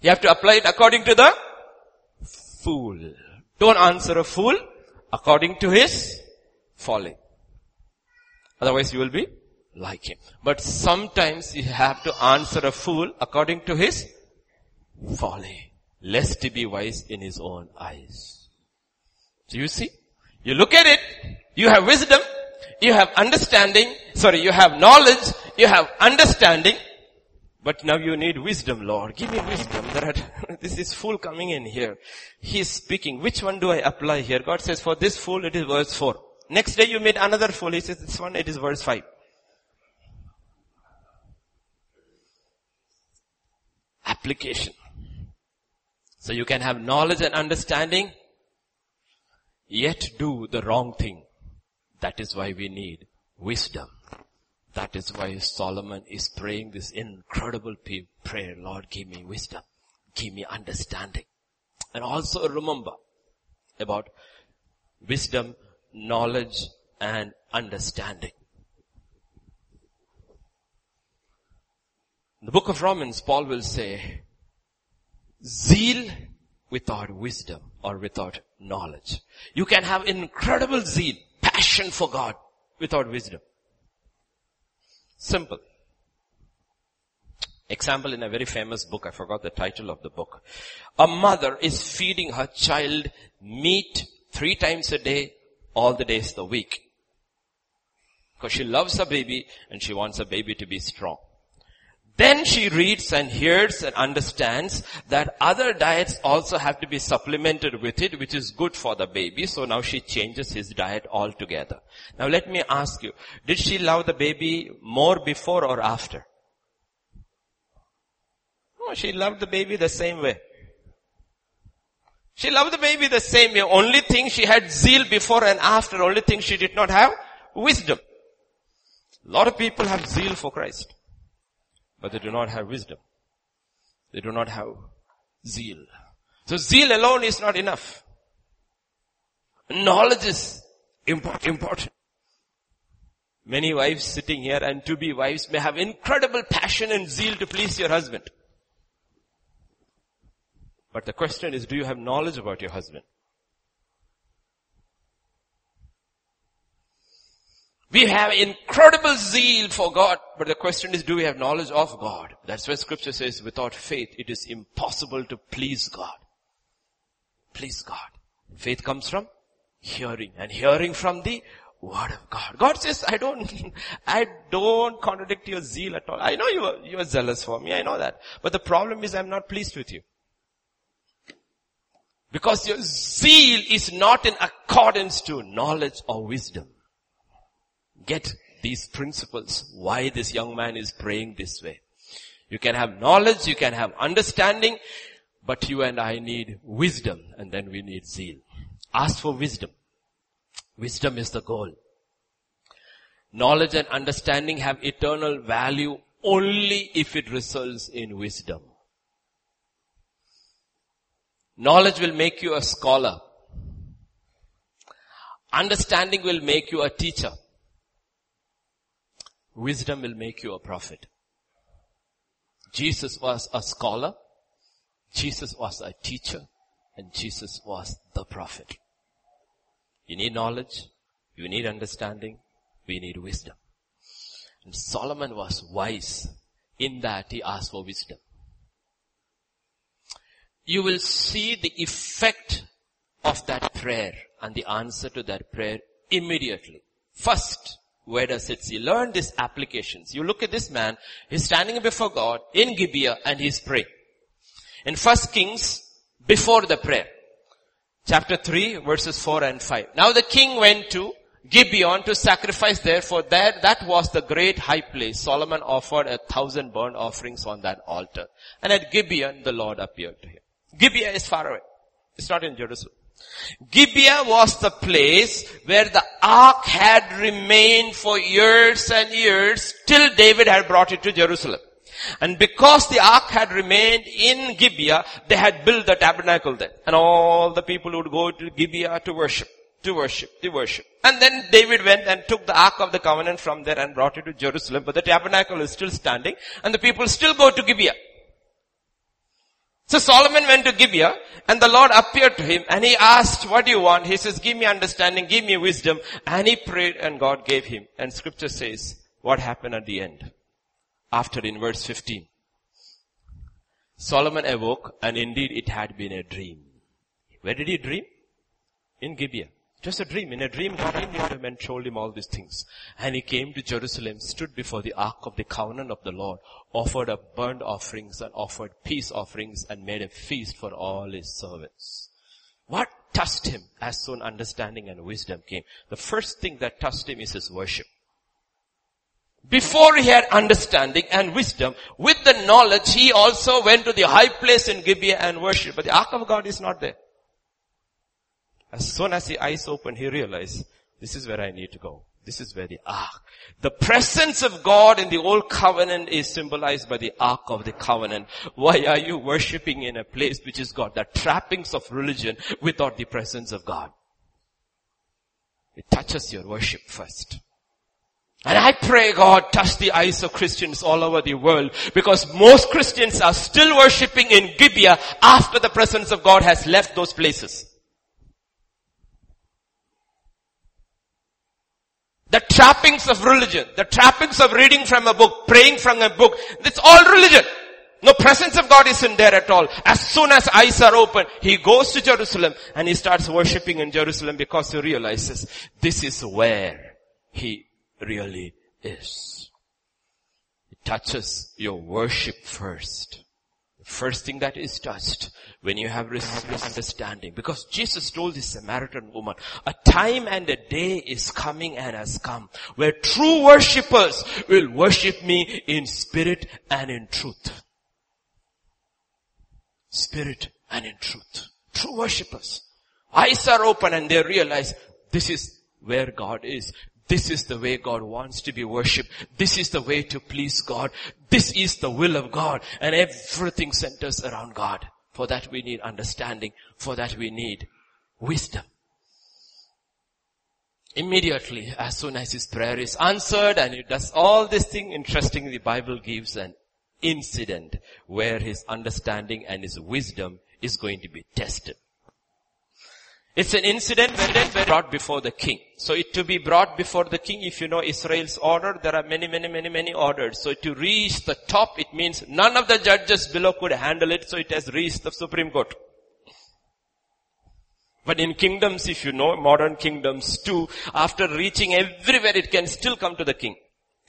You have to apply it according to the fool. Don't answer a fool according to his folly. Otherwise you will be like him. But sometimes you have to answer a fool according to his folly. Lest he be wise in his own eyes. Do you see, you look at it, you have wisdom, you have understanding, sorry, you have knowledge, you have understanding, but now you need wisdom, Lord. Give me wisdom. this is fool coming in here. He is speaking. Which one do I apply here? God says, for this fool it is verse 4. Next day you meet another fool. He says, this one it is verse 5. Application. So you can have knowledge and understanding, yet do the wrong thing. That is why we need wisdom. That is why Solomon is praying this incredible prayer. Lord, give me wisdom. Give me understanding. And also remember about wisdom, knowledge, and understanding. In the book of Romans, Paul will say, zeal without wisdom or without knowledge. You can have incredible zeal, passion for God without wisdom. Simple. Example in a very famous book, I forgot the title of the book. A mother is feeding her child meat three times a day, all the days of the week. Because she loves her baby and she wants her baby to be strong. Then she reads and hears and understands that other diets also have to be supplemented with it, which is good for the baby. So now she changes his diet altogether. Now let me ask you, did she love the baby more before or after? No, she loved the baby the same way. She loved the baby the same way. Only thing she had zeal before and after. Only thing she did not have wisdom. A lot of people have zeal for Christ but they do not have wisdom. They do not have zeal. So zeal alone is not enough. Knowledge is important. Many wives sitting here and to be wives may have incredible passion and zeal to please your husband. But the question is, do you have knowledge about your husband? We have incredible zeal for God, but the question is, do we have knowledge of God? That's why scripture says, without faith, it is impossible to please God. Please God. Faith comes from hearing, and hearing from the word of God. God says, I don't, I don't contradict your zeal at all. I know you are, you are zealous for me, I know that. But the problem is I'm not pleased with you. Because your zeal is not in accordance to knowledge or wisdom get these principles, why this young man is praying this way. You can have knowledge, you can have understanding, but you and I need wisdom and then we need zeal. Ask for wisdom. Wisdom is the goal. Knowledge and understanding have eternal value only if it results in wisdom. Knowledge will make you a scholar. Understanding will make you a teacher. Wisdom will make you a prophet. Jesus was a scholar. Jesus was a teacher. And Jesus was the prophet. You need knowledge. You need understanding. We need wisdom. And Solomon was wise in that he asked for wisdom. You will see the effect of that prayer and the answer to that prayer immediately. First, where does it see? Learn these applications. You look at this man, he's standing before God in Gibeah and he's praying. In first Kings, before the prayer. Chapter 3 verses 4 and 5. Now the king went to Gibeon to sacrifice there for there, that was the great high place. Solomon offered a thousand burnt offerings on that altar. And at Gibeon the Lord appeared to him. Gibeah is far away. It's not in Jerusalem. Gibeah was the place where the ark had remained for years and years till David had brought it to Jerusalem. And because the ark had remained in Gibeah, they had built the tabernacle there. And all the people would go to Gibeah to worship, to worship, to worship. And then David went and took the ark of the covenant from there and brought it to Jerusalem. But the tabernacle is still standing and the people still go to Gibeah. So Solomon went to Gibeah and the Lord appeared to him and he asked, what do you want? He says, give me understanding, give me wisdom. And he prayed and God gave him. And scripture says, what happened at the end? After in verse 15. Solomon awoke and indeed it had been a dream. Where did he dream? In Gibeah. Just a dream. In a dream, God to him and told him all these things. And he came to Jerusalem, stood before the ark of the covenant of the Lord, offered up burnt offerings and offered peace offerings and made a feast for all his servants. What touched him as soon understanding and wisdom came? The first thing that touched him is his worship. Before he had understanding and wisdom, with the knowledge, he also went to the high place in Gibeah and worshiped. But the ark of God is not there. As soon as the eyes opened, he realized, this is where I need to go. This is where the ark. The presence of God in the old covenant is symbolized by the ark of the covenant. Why are you worshipping in a place which is got the trappings of religion without the presence of God? It touches your worship first. And I pray God touch the eyes of Christians all over the world because most Christians are still worshipping in Gibeah after the presence of God has left those places. The trappings of religion, the trappings of reading from a book, praying from a book, it's all religion. No presence of God isn't there at all. As soon as eyes are open, he goes to Jerusalem and he starts worshipping in Jerusalem because he realizes this is where he really is. It touches your worship first. The first thing that is touched when you have understanding. Because Jesus told this Samaritan woman, a time and a day is coming and has come where true worshippers will worship me in spirit and in truth. Spirit and in truth. True worshippers. Eyes are open and they realize this is where God is. This is the way God wants to be worshipped. This is the way to please God. This is the will of God. And everything centers around God. For that we need understanding. For that we need wisdom. Immediately, as soon as his prayer is answered and he does all this thing, interestingly, the Bible gives an incident where his understanding and his wisdom is going to be tested. It's an incident brought before the king. So it to be brought before the king, if you know Israel's order, there are many, many, many, many orders. So to reach the top, it means none of the judges below could handle it, so it has reached the Supreme Court. But in kingdoms, if you know, modern kingdoms too, after reaching everywhere, it can still come to the king.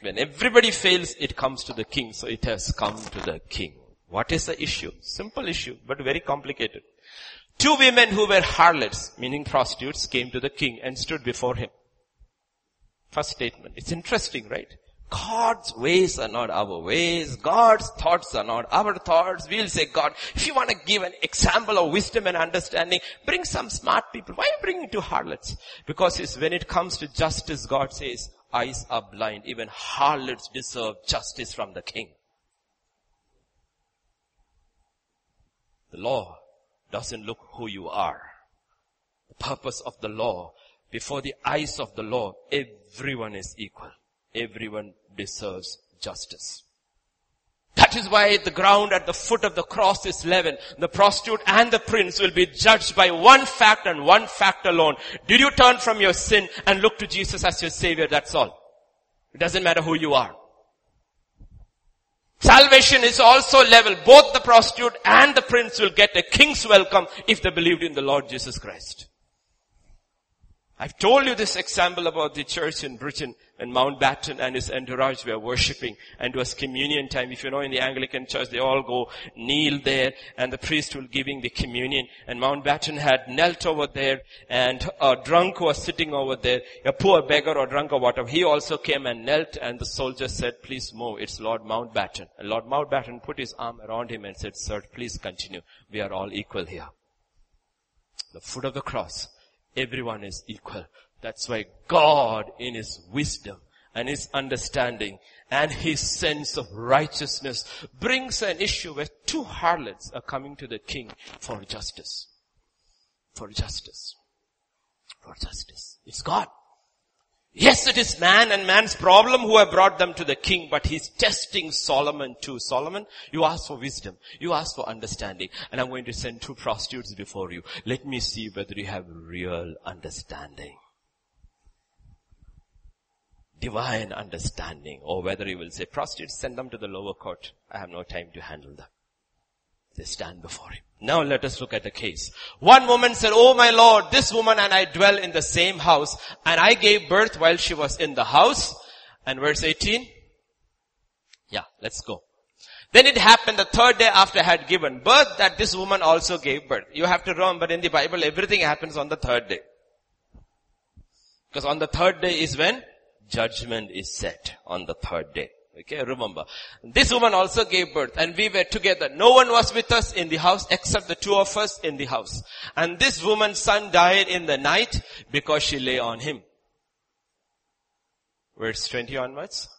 When everybody fails, it comes to the king. So it has come to the king. What is the issue? Simple issue, but very complicated. Two women who were harlots, meaning prostitutes, came to the king and stood before him. First statement. It's interesting, right? God's ways are not our ways. God's thoughts are not our thoughts. We'll say, God, if you want to give an example of wisdom and understanding, bring some smart people. Why bringing two harlots? Because when it comes to justice, God says, eyes are blind. Even harlots deserve justice from the king. The law doesn't look who you are. The purpose of the law, before the eyes of the law, everyone is equal. Everyone deserves justice. That is why the ground at the foot of the cross is level. The prostitute and the prince will be judged by one fact and one fact alone. Did you turn from your sin and look to Jesus as your savior? That's all. It doesn't matter who you are. Salvation is also level. Both the prostitute and the prince will get a king's welcome if they believed in the Lord Jesus Christ. I've told you this example about the church in Britain and Mountbatten and his entourage were worshipping and it was communion time. If you know in the Anglican church, they all go kneel there and the priest will giving the communion and Mountbatten had knelt over there and a drunk was sitting over there, a poor beggar or drunk or whatever. He also came and knelt and the soldier said, please move. It's Lord Mountbatten. And Lord Mountbatten put his arm around him and said, sir, please continue. We are all equal here. The foot of the cross. Everyone is equal. That's why God in His wisdom and His understanding and His sense of righteousness brings an issue where two harlots are coming to the king for justice. For justice. For justice. It's God. Yes, it is man and man's problem who have brought them to the king, but he's testing Solomon too. Solomon, you ask for wisdom. You ask for understanding. And I'm going to send two prostitutes before you. Let me see whether you have real understanding divine understanding or whether you will say, prostitutes, send them to the lower court. I have no time to handle them. They stand before him. Now let us look at the case. One woman said, Oh my Lord, this woman and I dwell in the same house and I gave birth while she was in the house. And verse 18. Yeah, let's go. Then it happened the third day after I had given birth that this woman also gave birth. You have to remember in the Bible everything happens on the third day. Because on the third day is when judgment is set on the third day. Okay, remember. This woman also gave birth and we were together. No one was with us in the house except the two of us in the house. And this woman's son died in the night because she lay on him. Verse 20 onwards.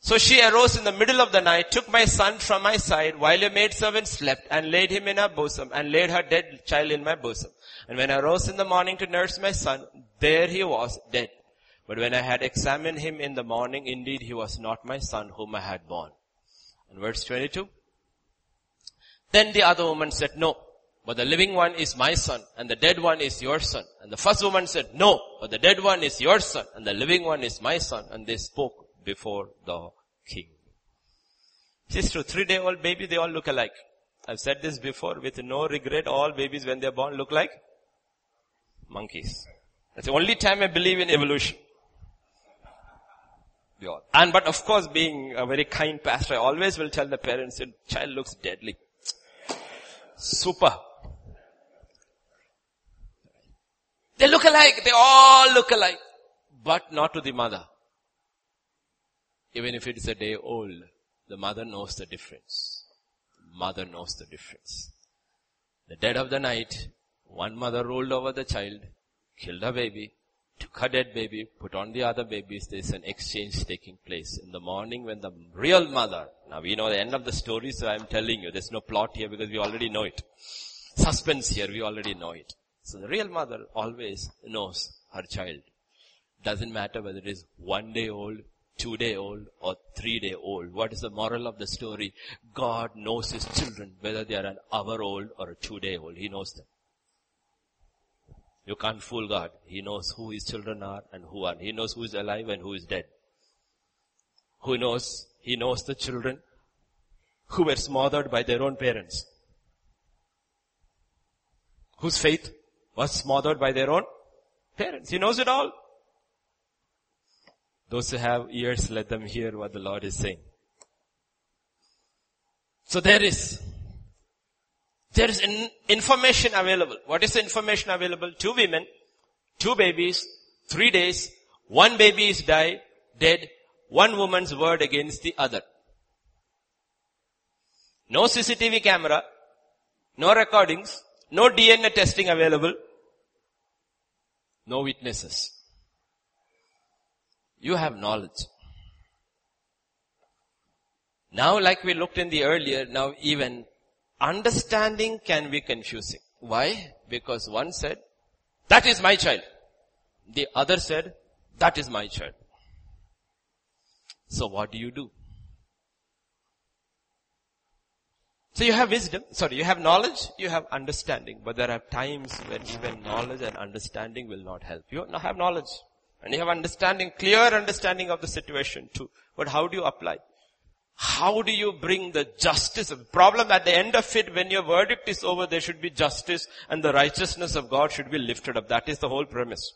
So she arose in the middle of the night, took my son from my side while your maidservant slept and laid him in her bosom and laid her dead child in my bosom. And when I rose in the morning to nurse my son, there he was dead. But when I had examined him in the morning, indeed he was not my son whom I had born. And verse 22. Then the other woman said, no, but the living one is my son and the dead one is your son. And the first woman said, no, but the dead one is your son and the living one is my son. And they spoke before the king. It's true. Three day old baby, they all look alike. I've said this before with no regret. All babies when they're born look like monkeys. That's the only time I believe in evolution. And but of course being a very kind pastor, I always will tell the parents, your child looks deadly. Super. They look alike. They all look alike. But not to the mother. Even if it is a day old, the mother knows the difference. Mother knows the difference. The dead of the night, one mother rolled over the child, killed her baby, took her dead baby, put on the other babies. There's an exchange taking place. In the morning when the real mother, now we know the end of the story, so I'm telling you, there's no plot here because we already know it. Suspense here, we already know it. So the real mother always knows her child. Doesn't matter whether it is one day old, two day old or three day old. What is the moral of the story? God knows his children, whether they are an hour old or a two day old. He knows them. You can't fool God. He knows who his children are and who aren't. He knows who is alive and who is dead. Who knows? He knows the children who were smothered by their own parents. Whose faith was smothered by their own parents. He knows it all. Those who have ears, let them hear what the Lord is saying. So there is there is information available. What is the information available? Two women, two babies, three days, one baby is died, dead, one woman's word against the other. No CCTV camera, no recordings, no DNA testing available, no witnesses. You have knowledge. Now like we looked in the earlier, now even understanding can be confusing. Why? Because one said, that is my child. The other said, that is my child. So what do you do? So you have wisdom, sorry, you have knowledge, you have understanding, but there are times when even knowledge and understanding will not help. You have knowledge and you have understanding, clear understanding of the situation too. But how do you apply? How do you bring the justice? Problem at the end of it, when your verdict is over, there should be justice and the righteousness of God should be lifted up. That is the whole premise.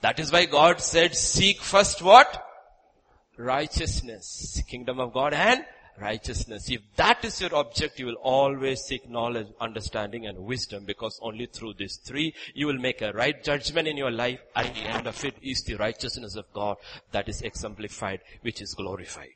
That is why God said, seek first what? Righteousness. Kingdom of God and righteousness. If that is your object, you will always seek knowledge, understanding and wisdom because only through these three you will make a right judgment in your life. At the end of it is the righteousness of God that is exemplified, which is glorified.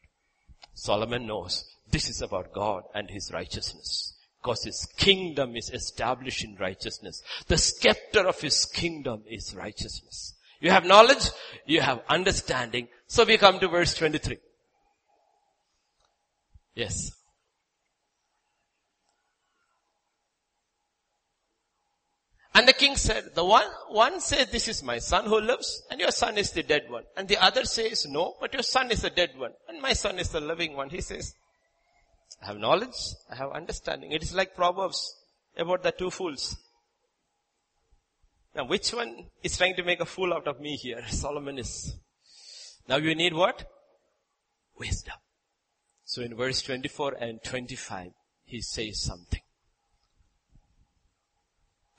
Solomon knows this is about God and His righteousness. Because His kingdom is established in righteousness. The scepter of His kingdom is righteousness. You have knowledge, you have understanding. So we come to verse 23. Yes. And the king said, the one, one said, this is my son who lives and your son is the dead one. And the other says, no, but your son is the dead one and my son is the living one. He says, I have knowledge, I have understanding. It is like Proverbs about the two fools. Now which one is trying to make a fool out of me here? Solomon is. Now you need what? Wisdom. So in verse 24 and 25, he says something.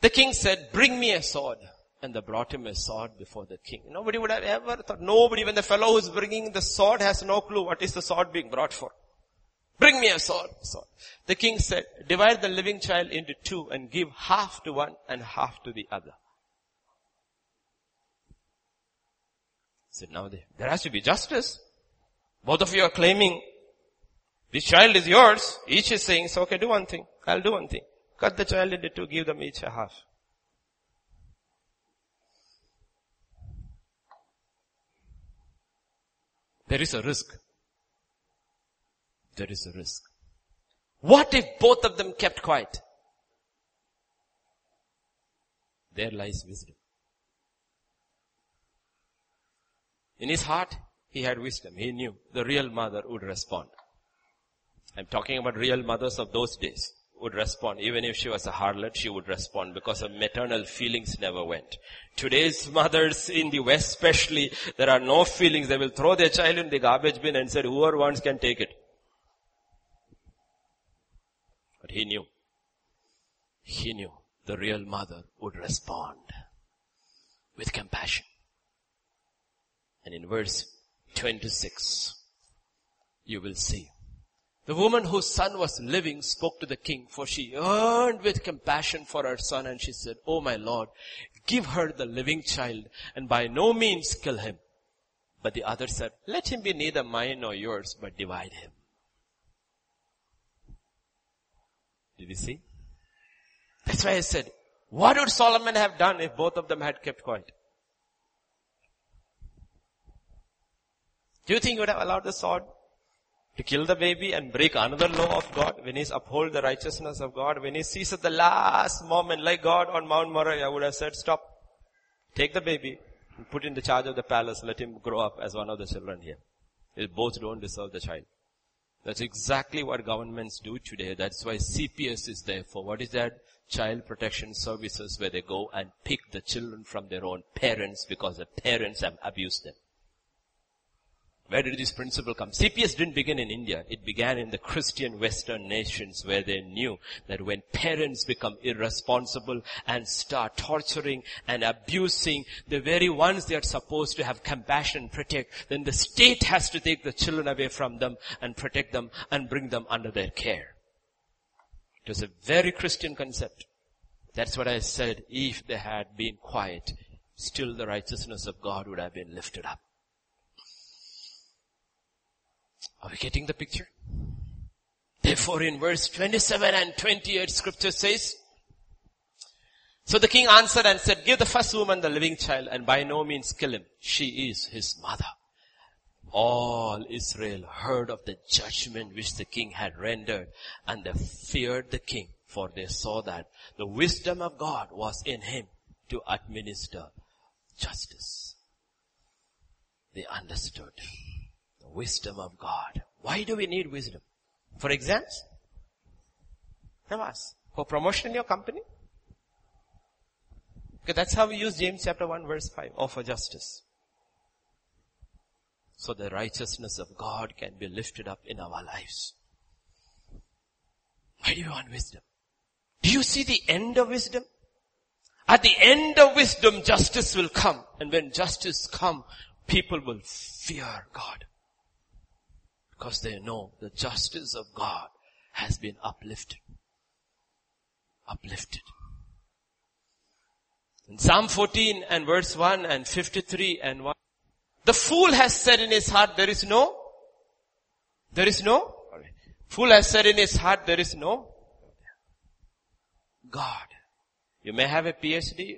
The king said, bring me a sword. And they brought him a sword before the king. Nobody would have ever thought, nobody, when the fellow who's bringing the sword has no clue what is the sword being brought for. Bring me a sword, sword. The king said, divide the living child into two and give half to one and half to the other. He said, now there has to be justice. Both of you are claiming this child is yours. Each is saying, so okay, do one thing. I'll do one thing. Cut the child into two, give them each a half. There is a risk. there is a risk. What if both of them kept quiet? There lies wisdom. In his heart, he had wisdom. He knew the real mother would respond. I'm talking about real mothers of those days would respond. Even if she was a harlot, she would respond because her maternal feelings never went. Today's mothers in the West especially, there are no feelings. They will throw their child in the garbage bin and say, whoever wants can take it. But he knew. He knew the real mother would respond with compassion. And in verse 26, you will see the woman whose son was living spoke to the king for she yearned with compassion for her son and she said, Oh my lord, give her the living child and by no means kill him. But the other said, let him be neither mine nor yours, but divide him. Did you see? That's why I said, what would Solomon have done if both of them had kept quiet? Do you think he would have allowed the sword to kill the baby and break another law of God when he's uphold the righteousness of God? When he sees at the last moment, like God on Mount Moriah would have said, stop, take the baby, and put in the charge of the palace, let him grow up as one of the children here. They both don't deserve the child. That's exactly what governments do today. That's why CPS is there for. What is that? Child protection services where they go and pick the children from their own parents because the parents have abused them. Where did this principle come? CPS didn't begin in India. It began in the Christian Western nations where they knew that when parents become irresponsible and start torturing and abusing the very ones they are supposed to have compassion, protect, then the state has to take the children away from them and protect them and bring them under their care. It was a very Christian concept. That's what I said. If they had been quiet, still the righteousness of God would have been lifted up. Are we getting the picture? Therefore in verse 27 and 28 scripture says, so the king answered and said, give the first woman the living child and by no means kill him. She is his mother. All Israel heard of the judgment which the king had rendered and they feared the king for they saw that the wisdom of God was in him to administer justice. They understood wisdom of God. Why do we need wisdom? For exams? Ask. For promotion in your company? Because that's how we use James chapter 1 verse 5. Or for justice. So the righteousness of God can be lifted up in our lives. Why do you want wisdom? Do you see the end of wisdom? At the end of wisdom, justice will come. And when justice come, people will fear God. Because they know the justice of God has been uplifted. Uplifted. In Psalm 14 and verse 1 and 53 and 1, the fool has said in his heart, there is no, there is no, fool has said in his heart, there is no God. You may have a PhD,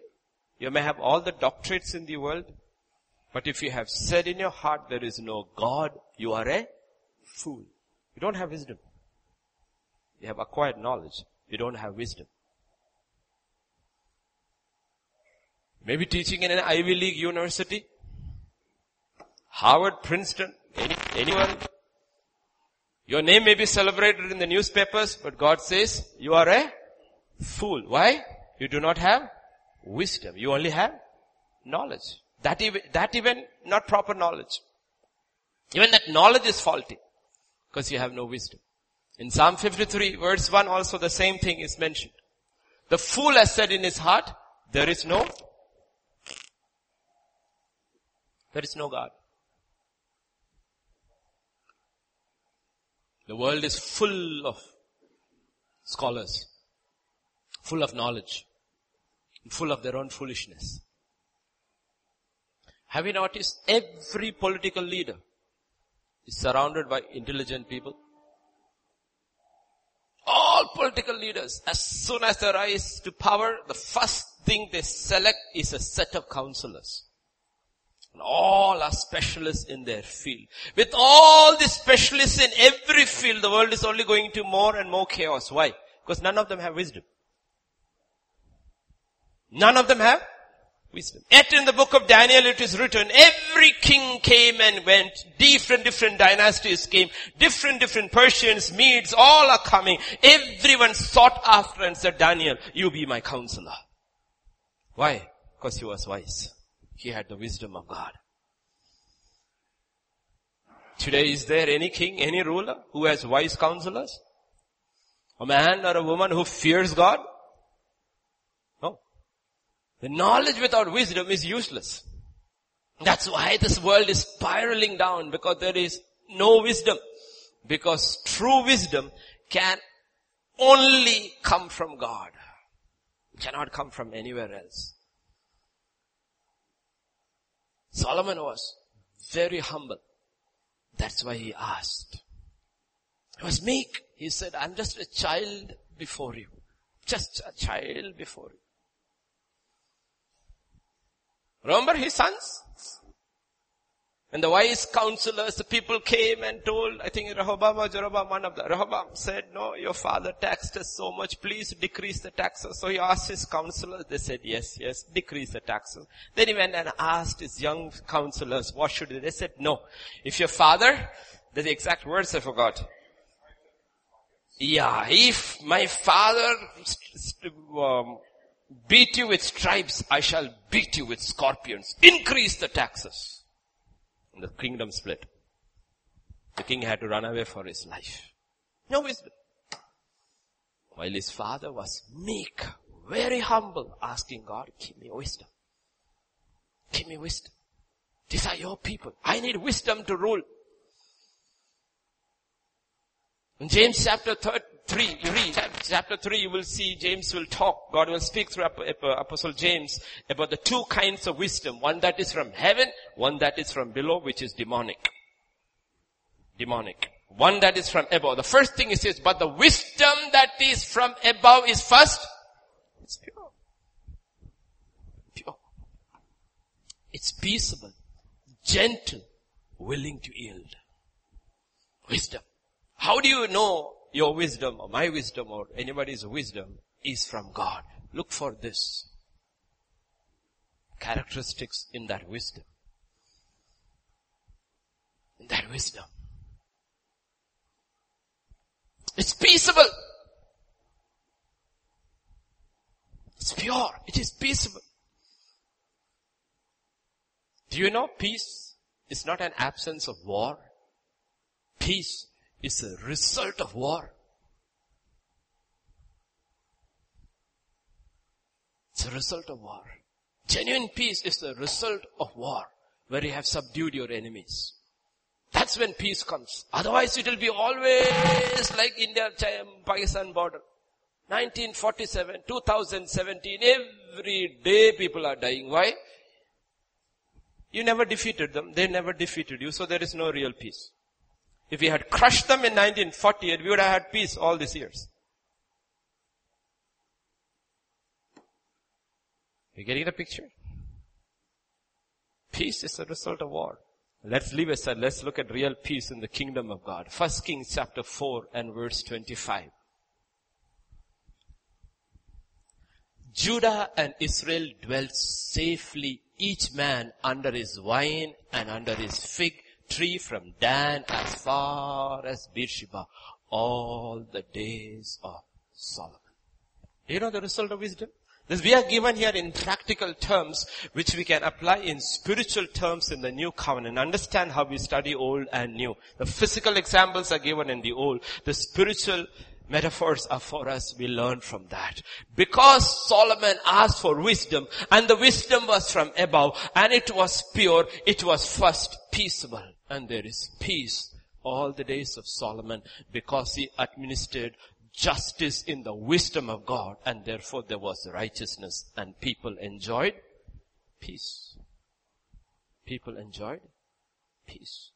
you may have all the doctorates in the world, but if you have said in your heart there is no God, you are a fool. You don't have wisdom. You have acquired knowledge. You don't have wisdom. Maybe teaching in an Ivy League university. Harvard, Princeton, any, anyone. Your name may be celebrated in the newspapers, but God says you are a fool. Why? You do not have wisdom. You only have knowledge. That even, that even not proper knowledge. Even that knowledge is faulty. Because you have no wisdom. In Psalm 53 verse 1 also the same thing is mentioned. The fool has said in his heart, there is no, there is no God. The world is full of scholars, full of knowledge, full of their own foolishness. Have you noticed every political leader is surrounded by intelligent people. All political leaders, as soon as they rise to power, the first thing they select is a set of counselors. And All are specialists in their field. With all the specialists in every field, the world is only going to more and more chaos. Why? Because none of them have wisdom. None of them have wisdom. Yet in the book of Daniel it is written, every king came and went, different, different dynasties came, different, different Persians, Medes, all are coming. Everyone sought after and said, Daniel, you be my counselor. Why? Because he was wise. He had the wisdom of God. Today is there any king, any ruler who has wise counselors? A man or a woman who fears God? The knowledge without wisdom is useless. That's why this world is spiraling down because there is no wisdom. Because true wisdom can only come from God. It cannot come from anywhere else. Solomon was very humble. That's why he asked. He was meek. He said, I'm just a child before you. Just a child before you. Remember his sons? And the wise counselors, the people came and told, I think Rehoboam or Jeroboam, one of the, Rehoboam said, no, your father taxed us so much, please decrease the taxes. So he asked his counselors, they said, yes, yes, decrease the taxes. Then he went and asked his young counselors, what should they? They said, no. If your father, the exact words I forgot. Yeah, if my father um, beat you with stripes, I shall beat you with scorpions. Increase the taxes. And the kingdom split. The king had to run away for his life. No wisdom. While his father was meek, very humble, asking God, give me wisdom. Give me wisdom. These are your people. I need wisdom to rule. In James chapter 3, you read chapter 3, you will see James will talk. God will speak through Apostle James about the two kinds of wisdom. One that is from heaven, one that is from below, which is demonic. Demonic. One that is from above. The first thing he says, but the wisdom that is from above is first, it's pure. Pure. It's peaceable, gentle, willing to yield. Wisdom. How do you know your wisdom or my wisdom or anybody's wisdom is from God? Look for this. Characteristics in that wisdom. In that wisdom. It's peaceable. It's pure. It is peaceable. Do you know peace is not an absence of war? Peace is a result of war. It's a result of war. Genuine peace is the result of war, where you have subdued your enemies. That's when peace comes. Otherwise it will be always like India, Pakistan border. 1947, 2017, every day people are dying. Why? You never defeated them, they never defeated you, so there is no real peace. If we had crushed them in 1948, we would have had peace all these years. You getting the picture? Peace is a result of war. Let's leave aside. Let's look at real peace in the kingdom of God. First Kings chapter 4 and verse 25. Judah and Israel dwelt safely, each man under his vine and under his fig tree from Dan as far as Beersheba all the days of Solomon. Do you know the result of wisdom? This we are given here in practical terms, which we can apply in spiritual terms in the new covenant. Understand how we study old and new. The physical examples are given in the old. The spiritual metaphors are for us. We learn from that. Because Solomon asked for wisdom and the wisdom was from above and it was pure, it was first peaceable and there is peace all the days of Solomon because he administered justice in the wisdom of God and therefore there was righteousness and people enjoyed peace. People enjoyed peace.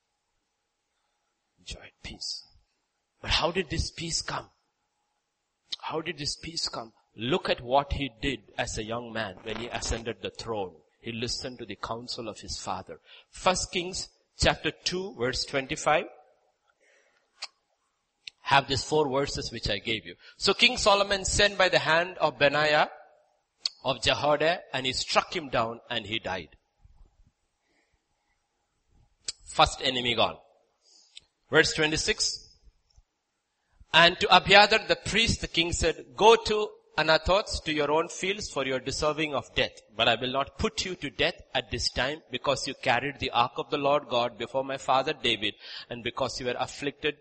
Enjoyed peace. But how did this peace come? How did this peace come? Look at what he did as a young man when he ascended the throne. He listened to the counsel of his father. First Kings chapter 2 verse 25 have these four verses which I gave you. So King Solomon sent by the hand of Benaiah of Jehoiada and he struck him down and he died. First enemy gone. Verse 26. And to Abiathar the priest the king said, go to Anathoth to your own fields for your deserving of death. But I will not put you to death at this time because you carried the ark of the Lord God before my father David and because you were afflicted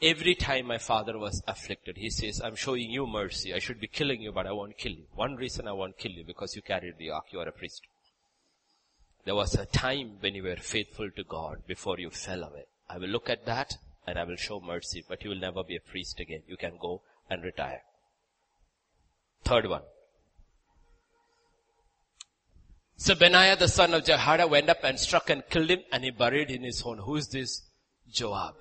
every time my father was afflicted. He says, I'm showing you mercy. I should be killing you, but I won't kill you. One reason I won't kill you because you carried the ark. You are a priest. There was a time when you were faithful to God before you fell away. I will look at that and I will show mercy, but you will never be a priest again. You can go and retire. Third one. So Benaiah the son of Jehoiada went up and struck and killed him and he buried in his own. Who is this? Joab.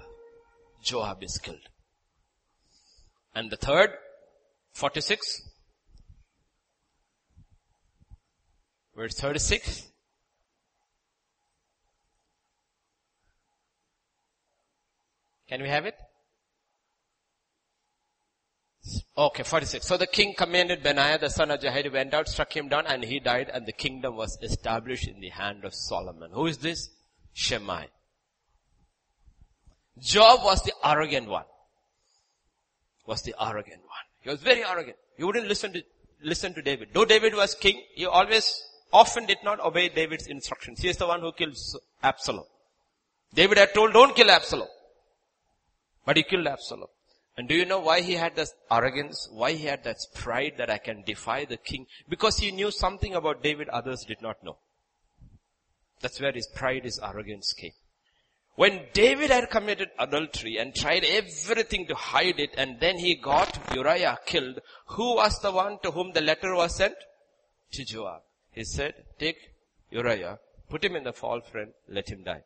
Joab is killed. And the third, 46, verse 36, Can we have it? Okay, 46. So the king commanded Benaiah, the son of Jehoiada, went out, struck him down, and he died, and the kingdom was established in the hand of Solomon. Who is this? Shimei. Joab was the arrogant one. Was the arrogant one. He was very arrogant. He wouldn't listen to, listen to David. Though David was king, he always, often did not obey David's instructions. He is the one who killed Absalom. David had told, don't kill Absalom. But he killed Absalom. And do you know why he had this arrogance? Why he had that pride that I can defy the king? Because he knew something about David others did not know. That's where his pride, his arrogance came. When David had committed adultery and tried everything to hide it and then he got Uriah killed, who was the one to whom the letter was sent? To Joab. He said, take Uriah, put him in the fall front, let him die.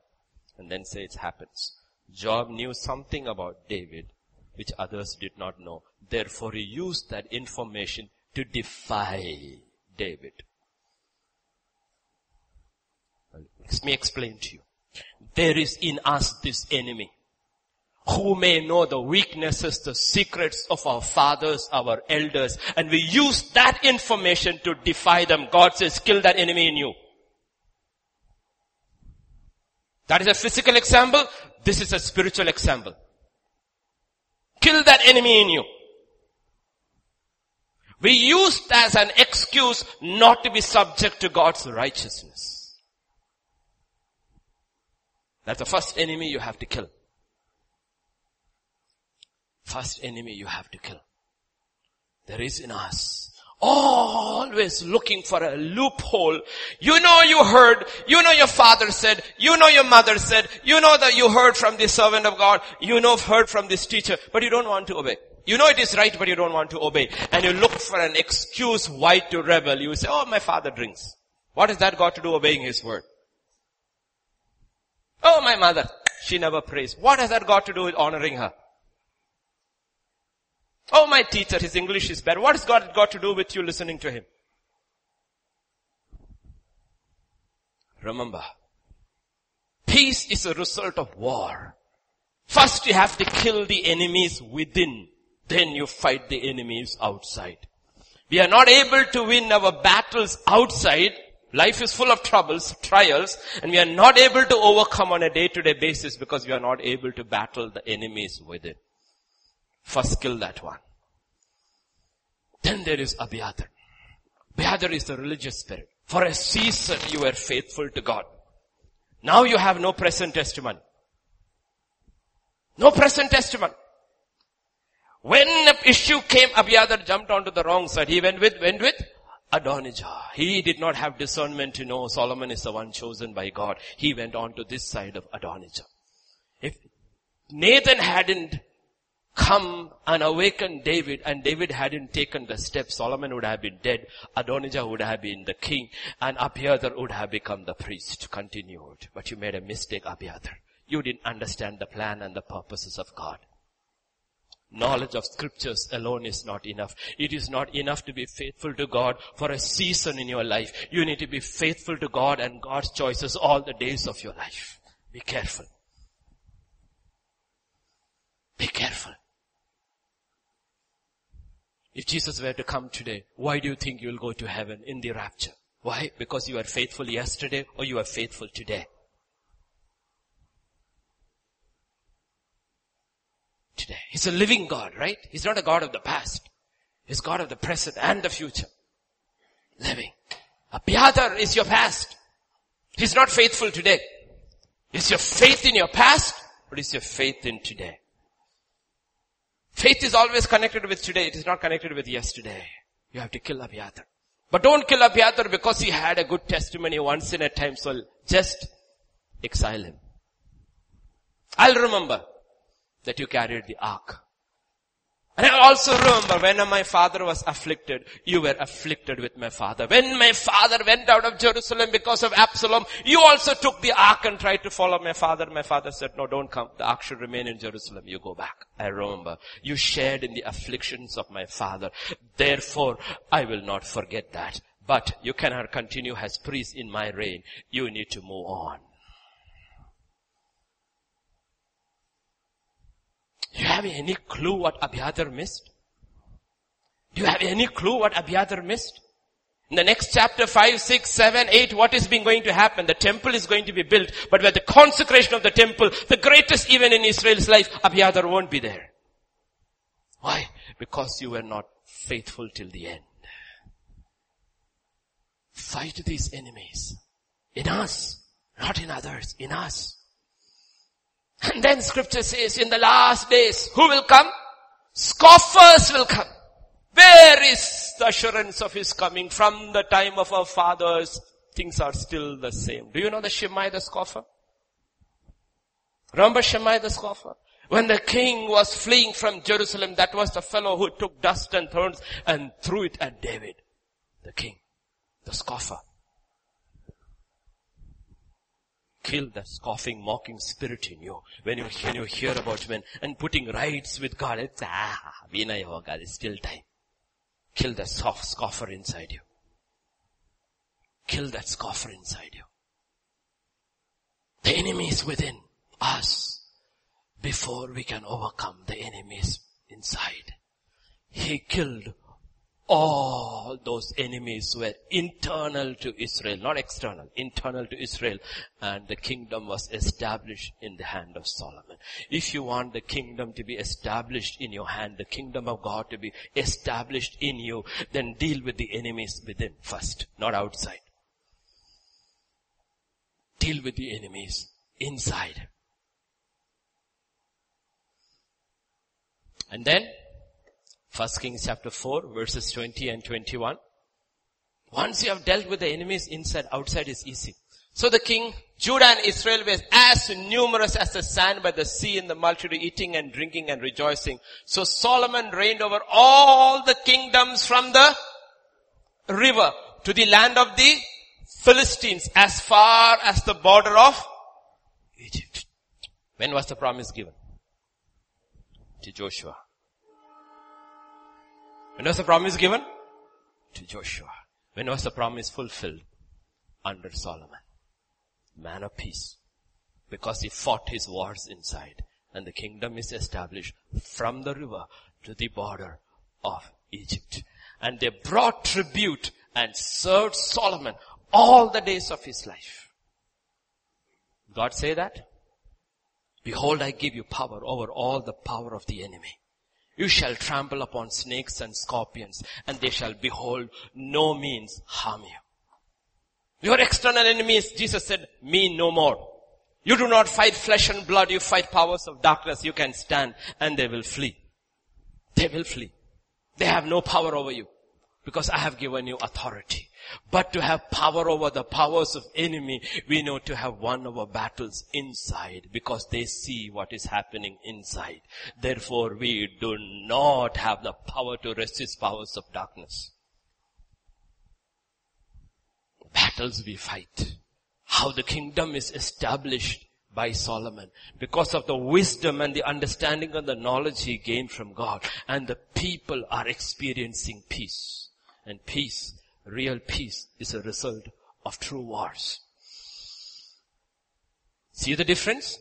And then say it happens. Joab knew something about David which others did not know. Therefore he used that information to defy David. Let me explain to you. There is in us this enemy who may know the weaknesses, the secrets of our fathers, our elders, and we use that information to defy them. God says, kill that enemy in you. That is a physical example. This is a spiritual example. Kill that enemy in you. We used as an excuse not to be subject to God's righteousness. That's the first enemy you have to kill. First enemy you have to kill. There is in us always looking for a loophole. You know you heard, you know your father said, you know your mother said, you know that you heard from the servant of God, you know heard from this teacher, but you don't want to obey. You know it is right, but you don't want to obey. And you look for an excuse why to rebel. You say, oh, my father drinks. What has that got to do obeying his word? Oh, my mother, she never prays. What has that got to do with honoring her? Oh, my teacher, his English is bad. What has God got to do with you listening to him? Remember, peace is a result of war. First you have to kill the enemies within, then you fight the enemies outside. We are not able to win our battles outside. Life is full of troubles, trials, and we are not able to overcome on a day-to-day basis because we are not able to battle the enemies within. First kill that one. Then there is Abiathar. Abiathar is the religious spirit. For a season you were faithful to God. Now you have no present testimony. No present testimony. When issue came, Abiathar jumped onto the wrong side. He went with, went with Adonijah. He did not have discernment to know Solomon is the one chosen by God. He went on to this side of Adonijah. If Nathan hadn't come and awaken David and David hadn't taken the step, Solomon would have been dead, Adonijah would have been the king, and Abiathar would have become the priest. Continued. But you made a mistake, Abiathar. You didn't understand the plan and the purposes of God. knowledge of scriptures alone is not enough. It is not enough to be faithful to God for a season in your life. You need to be faithful to God and God's choices all the days of your life. Be careful. Be careful. If Jesus were to come today, why do you think you will go to heaven in the rapture? Why? Because you are faithful yesterday or you are faithful today. Today. He's a living God, right? He's not a God of the past. He's God of the present and the future. Living. Abiathar is your past. He's not faithful today. Is your faith in your past or is your faith in today? Faith is always connected with today. It is not connected with yesterday. You have to kill Abiathar. But don't kill Abiathar because he had a good testimony once in a time. So just exile him. I'll remember that you carried the ark. And I also remember when my father was afflicted, you were afflicted with my father. When my father went out of Jerusalem because of Absalom, you also took the ark and tried to follow my father. My father said, no, don't come. The ark should remain in Jerusalem. You go back. I remember. You shared in the afflictions of my father. Therefore, I will not forget that. But you cannot continue as priest in my reign. You need to move on. Do you have any clue what Abiathar missed? Do you have any clue what Abiathar missed? In the next chapter 5, 6, 7, 8, what is being going to happen? The temple is going to be built, but with the consecration of the temple, the greatest event in Israel's life, Abiathar won't be there. Why? Because you were not faithful till the end. Fight these enemies. In us. Not in others. In us. And then scripture says in the last days, who will come? Scoffers will come. Where is the assurance of his coming? From the time of our fathers, things are still the same. Do you know the Shimei the scoffer? Remember Shimei the scoffer? When the king was fleeing from Jerusalem, that was the fellow who took dust and thorns and threw it at David. The king. The scoffer. Kill that scoffing, mocking spirit in you. When you, when you hear about men and putting rights with God, it's ah, vinay hoga, there's still time. Kill that soft scoffer inside you. Kill that scoffer inside you. The enemy is within us before we can overcome the enemies inside. He killed all those enemies were internal to Israel, not external, internal to Israel. And the kingdom was established in the hand of Solomon. If you want the kingdom to be established in your hand, the kingdom of God to be established in you, then deal with the enemies within first, not outside. Deal with the enemies inside. And then First Kings chapter 4 verses 20 and 21. Once you have dealt with the enemies inside, outside is easy. So the king, Judah and Israel were as numerous as the sand by the sea in the multitude eating and drinking and rejoicing. So Solomon reigned over all the kingdoms from the river to the land of the Philistines as far as the border of Egypt. When was the promise given? To Joshua. When was the promise given? To Joshua. When was the promise fulfilled? Under Solomon. Man of peace. Because he fought his wars inside. And the kingdom is established from the river to the border of Egypt. And they brought tribute and served Solomon all the days of his life. God say that? Behold, I give you power over all the power of the enemy. You shall trample upon snakes and scorpions and they shall behold no means harm you. Your external enemies, Jesus said, me no more. You do not fight flesh and blood, you fight powers of darkness. You can stand and they will flee. They will flee. They have no power over you because I have given you authority. But to have power over the powers of enemy, we know to have won our battles inside because they see what is happening inside. Therefore we do not have the power to resist powers of darkness. Battles we fight. How the kingdom is established by Solomon because of the wisdom and the understanding and the knowledge he gained from God. And the people are experiencing peace. And peace, real peace, is a result of true wars. See the difference?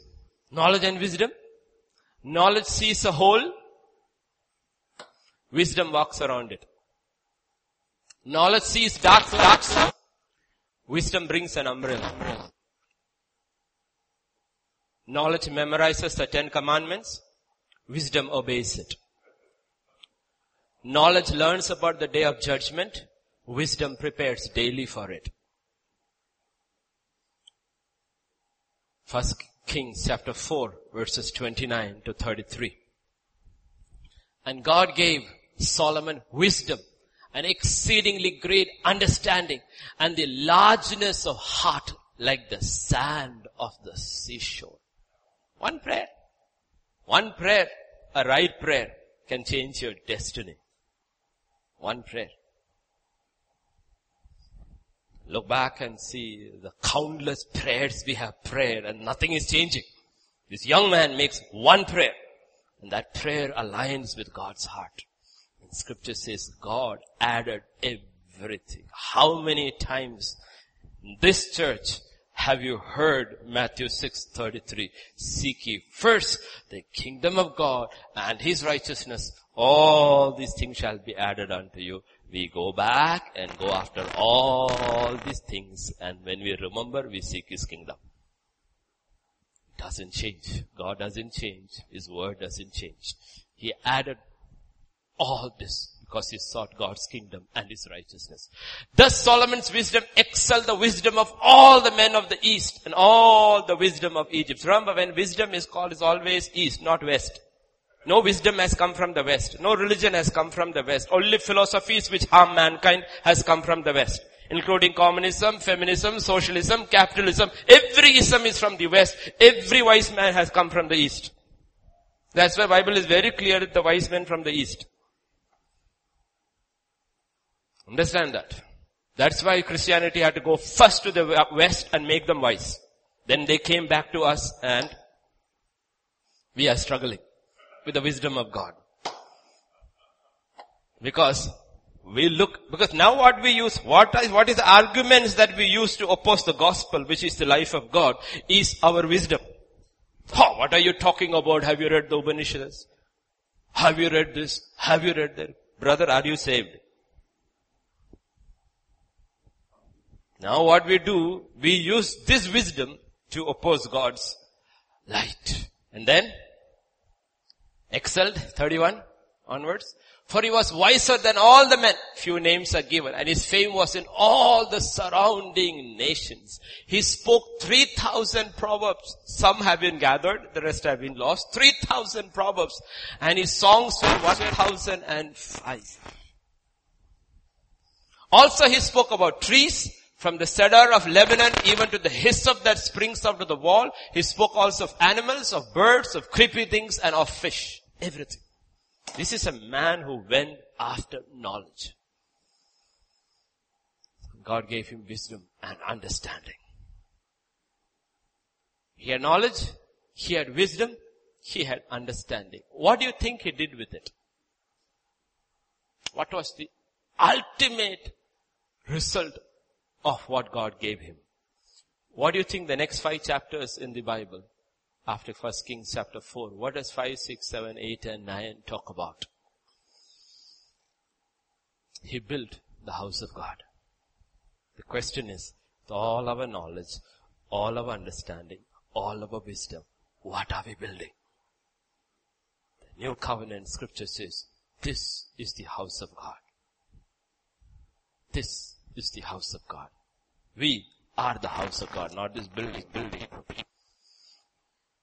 Knowledge and wisdom. Knowledge sees a whole. Wisdom walks around it. Knowledge sees dark, dark. Wisdom brings an umbrella. Knowledge memorizes the Ten Commandments. Wisdom obeys it. Knowledge learns about the day of judgment. Wisdom prepares daily for it. First Kings chapter 4 verses 29 to 33. And God gave Solomon wisdom an exceedingly great understanding and the largeness of heart like the sand of the seashore. One prayer. One prayer, a right prayer can change your destiny. One prayer. Look back and see the countless prayers we have prayed and nothing is changing. This young man makes one prayer and that prayer aligns with God's heart. And scripture says God added everything. How many times in this church have you heard Matthew 6:33? Seek ye first the kingdom of God and his righteousness. All these things shall be added unto you. We go back and go after all these things and when we remember we seek his kingdom. It doesn't change. God doesn't change. His word doesn't change. He added all this because he sought God's kingdom and his righteousness. Thus Solomon's wisdom excelled the wisdom of all the men of the east and all the wisdom of Egypt. Remember when wisdom is called is always east, not west. No wisdom has come from the West. No religion has come from the West. Only philosophies which harm mankind has come from the West. Including communism, feminism, socialism, capitalism. Every ism is from the West. Every wise man has come from the East. That's why Bible is very clear with the wise men from the East. Understand that. That's why Christianity had to go first to the West and make them wise. Then they came back to us and we are struggling with the wisdom of God. Because we look, because now what we use, what is, what is the arguments that we use to oppose the gospel, which is the life of God, is our wisdom. Oh, what are you talking about? Have you read the Upanishads? Have you read this? Have you read that? Brother, are you saved? Now what we do, we use this wisdom to oppose God's light. And then excelled, 31 onwards. For he was wiser than all the men. Few names are given. And his fame was in all the surrounding nations. He spoke 3,000 proverbs. Some have been gathered, the rest have been lost. 3,000 proverbs. And his songs were 1,005. Also he spoke about trees, from the cedar of Lebanon even to the hyssop that springs out of the wall. He spoke also of animals, of birds, of creepy things, and of fish. Everything. This is a man who went after knowledge. God gave him wisdom and understanding. He had knowledge, he had wisdom, he had understanding. What do you think he did with it? What was the ultimate result of what God gave him. What do you think the next five chapters in the Bible after first Kings chapter 4, what does 5, 6, 7, 8 and 9 talk about? He built the house of God. The question is, with all our knowledge, all our understanding, all our wisdom, what are we building? The new covenant scripture says, this is the house of God. This is the house of God. We are the house of God, not this building, building.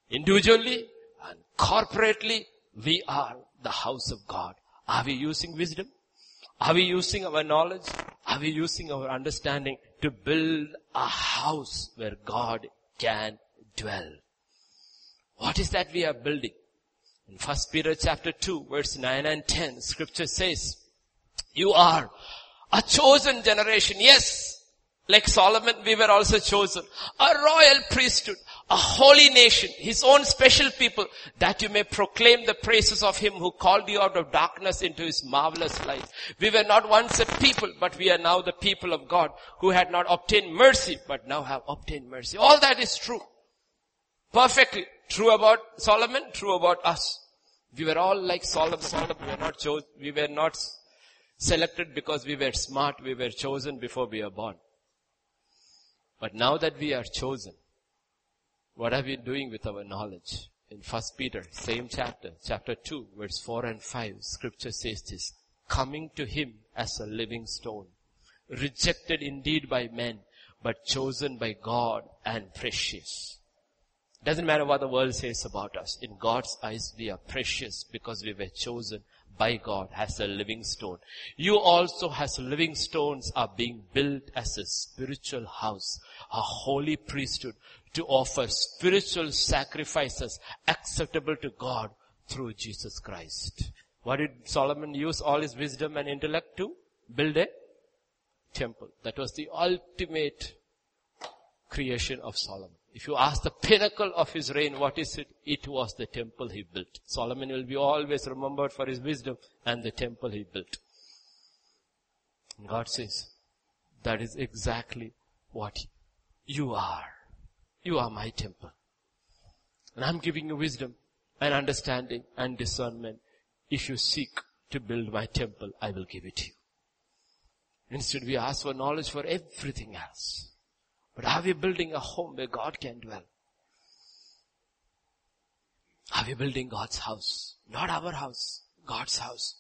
Individually and corporately, we are the house of God. Are we using wisdom? Are we using our knowledge? Are we using our understanding to build a house where God can dwell? What is that we are building? In 1 Peter chapter 2 verse 9 and 10 scripture says, you are a chosen generation. Yes, like Solomon, we were also chosen. A royal priesthood, a holy nation, his own special people, that you may proclaim the praises of him who called you out of darkness into his marvelous light. We were not once a people, but we are now the people of God who had not obtained mercy, but now have obtained mercy. All that is true. Perfectly. True about Solomon, true about us. We were all like Solomon. Solomon. We were not chosen, we were not selected because we were smart. We were chosen before we were born. But now that we are chosen, what are we doing with our knowledge? In First Peter, same chapter, chapter 2, verse 4 and 5, scripture says this, coming to him as a living stone, rejected indeed by men, but chosen by God and precious. Doesn't matter what the world says about us. In God's eyes, we are precious because we were chosen by God as a living stone. You also as living stones are being built as a spiritual house, a holy priesthood to offer spiritual sacrifices acceptable to God through Jesus Christ. What did Solomon use all his wisdom and intellect to? Build a temple. That was the ultimate creation of Solomon. If you ask the pinnacle of his reign, what is it? It was the temple he built. Solomon will be always remembered for his wisdom and the temple he built. God says, that is exactly what you are. You are my temple. And I'm giving you wisdom and understanding and discernment. If you seek to build my temple, I will give it to you. Instead we ask for knowledge for everything else. But are we building a home where God can dwell? Are we building God's house? Not our house, God's house.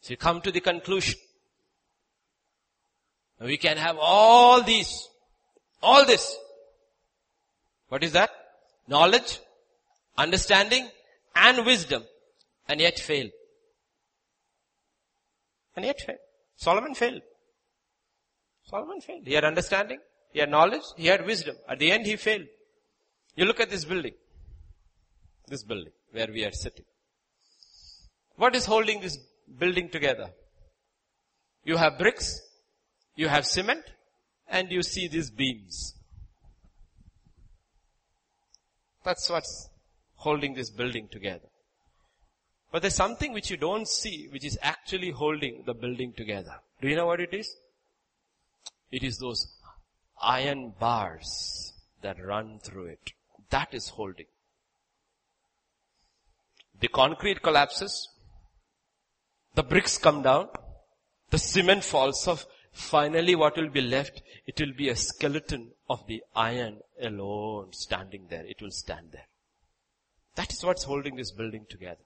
So we come to the conclusion. We can have all these, all this. What is that? Knowledge, understanding, and wisdom, and yet fail. And yet fail. Solomon failed. Solomon failed. He had understanding, he had knowledge, he had wisdom. At the end he failed. You look at this building. This building where we are sitting. What is holding this building together? You have bricks, you have cement, and you see these beams. That's what's holding this building together. But there's something which you don't see, which is actually holding the building together. Do you know what it is? It is those iron bars that run through it. That is holding. The concrete collapses. The bricks come down. The cement falls off. Finally what will be left? It will be a skeleton of the iron alone standing there. It will stand there. That is what's holding this building together.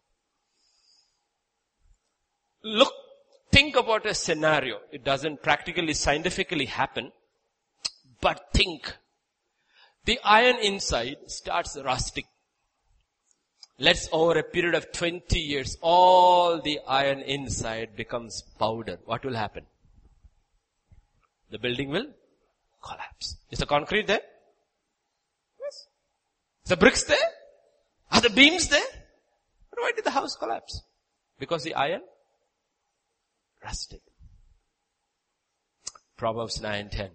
Look think about a scenario. It doesn't practically scientifically happen, but think. The iron inside starts rusting. Let's over a period of 20 years, all the iron inside becomes powder. What will happen? The building will collapse. Is the concrete there? Yes. Is the bricks there? Are the beams there? But Why did the house collapse? Because the iron rusted. Proverbs 9:10.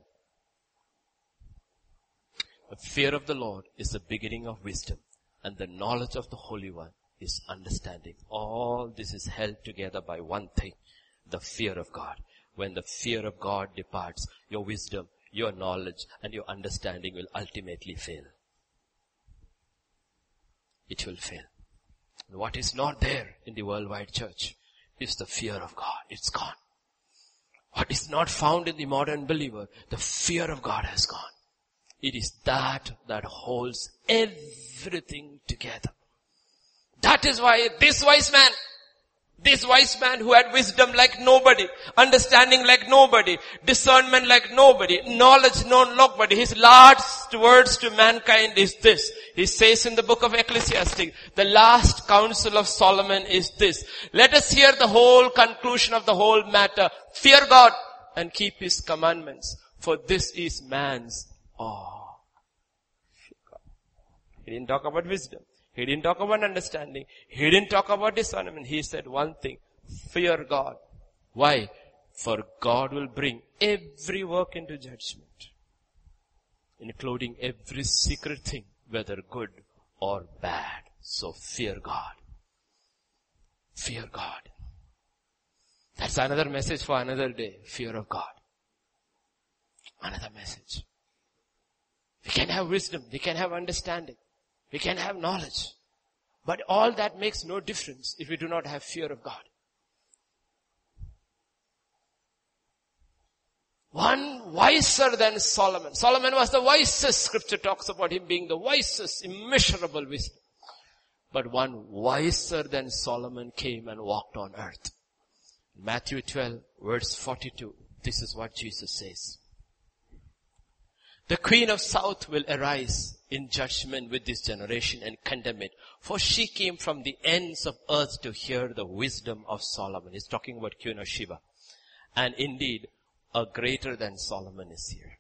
The fear of the Lord is the beginning of wisdom, and the knowledge of the Holy One is understanding. All this is held together by one thing, the fear of God. When the fear of God departs, your wisdom, your knowledge, and your understanding will ultimately fail. It will fail. what is not there in the worldwide church is the fear of God. It's gone. What is not found in the modern believer, the fear of God has gone. It is that that holds everything together. That is why this wise man this wise man who had wisdom like nobody, understanding like nobody, discernment like nobody, knowledge known nobody. His last words to mankind is this. He says in the book of Ecclesiastes, the last counsel of Solomon is this. Let us hear the whole conclusion of the whole matter. Fear God and keep his commandments. For this is man's awe. He didn't talk about wisdom. He didn't talk about understanding. He didn't talk about discernment. He said one thing. Fear God. Why? For God will bring every work into judgment. including every secret thing, whether good or bad. So fear God. Fear God. That's another message for another day. Fear of God. Another message. We can have wisdom. We can have understanding. We can have knowledge. But all that makes no difference if we do not have fear of God. One wiser than Solomon. Solomon was the wisest. Scripture talks about him being the wisest, immeasurable wisdom. But one wiser than Solomon came and walked on earth. Matthew 12 verse 42. This is what Jesus says. The queen of south will arise in judgment with this generation and condemn it. For she came from the ends of earth to hear the wisdom of Solomon. He's talking about Queen of Sheba. And indeed, a greater than Solomon is here.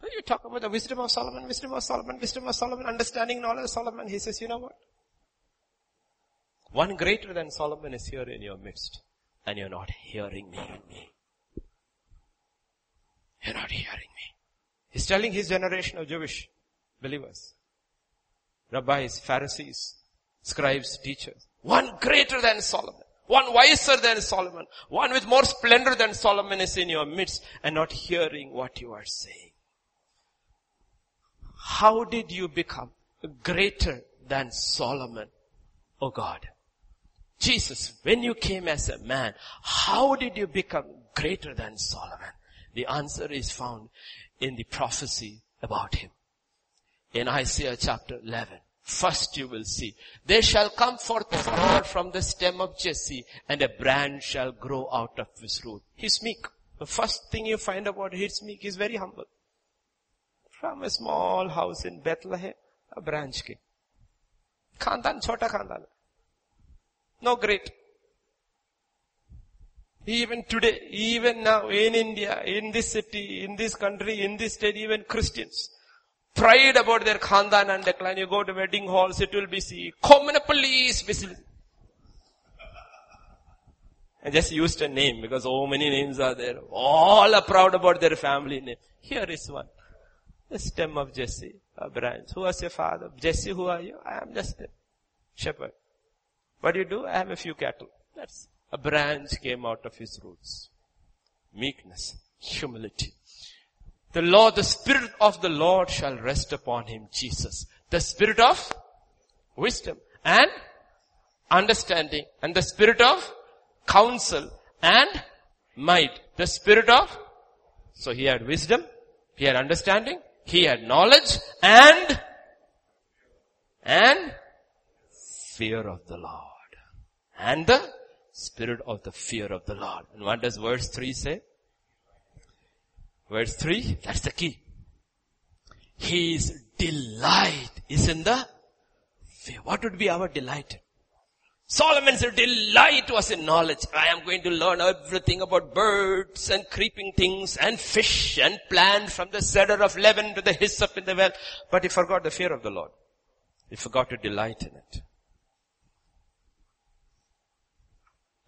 When you talk about the wisdom of Solomon, wisdom of Solomon, wisdom of Solomon, understanding knowledge of Solomon, he says, you know what? One greater than Solomon is here in your midst. And you're not hearing me. You're not hearing me. He's telling his generation of Jewish believers, rabbis, Pharisees, scribes, teachers, one greater than Solomon, one wiser than Solomon, one with more splendor than Solomon is in your midst and not hearing what you are saying. How did you become greater than Solomon, oh God? Jesus, when you came as a man, how did you become greater than Solomon? The answer is found in the prophecy about him. In Isaiah chapter 11. First you will see, there shall come forth a from the stem of Jesse and a branch shall grow out of his root. He's meek. The first thing you find about he's meek, he's very humble. From a small house in Bethlehem, a branch came. Khandan, chota khandan. No great. Even today, even now, in India, in this city, in this country, in this state, even Christians, pride about their khandan and decline. You go to wedding halls, it will be see, common police whistle. I just used a name because so many names are there. All are proud about their family name. Here is one. The stem of Jesse, a branch. Who was your father? Jesse, who are you? I am just a shepherd. What do you do? I have a few cattle. That's a branch came out of his roots. Meekness, humility. The Lord, the Spirit of the Lord shall rest upon him, Jesus. The Spirit of wisdom and understanding and the Spirit of counsel and might. The Spirit of, so he had wisdom, he had understanding, he had knowledge and, and fear of the Lord. And the spirit of the fear of the Lord. And what does verse 3 say? Verse 3, that's the key. His delight is in the. What would be our delight? Solomon's delight was in knowledge. I am going to learn everything about birds and creeping things and fish and plant from the cedar of Lebanon to the hyssop in the well. But he forgot the fear of the Lord. He forgot to delight in it.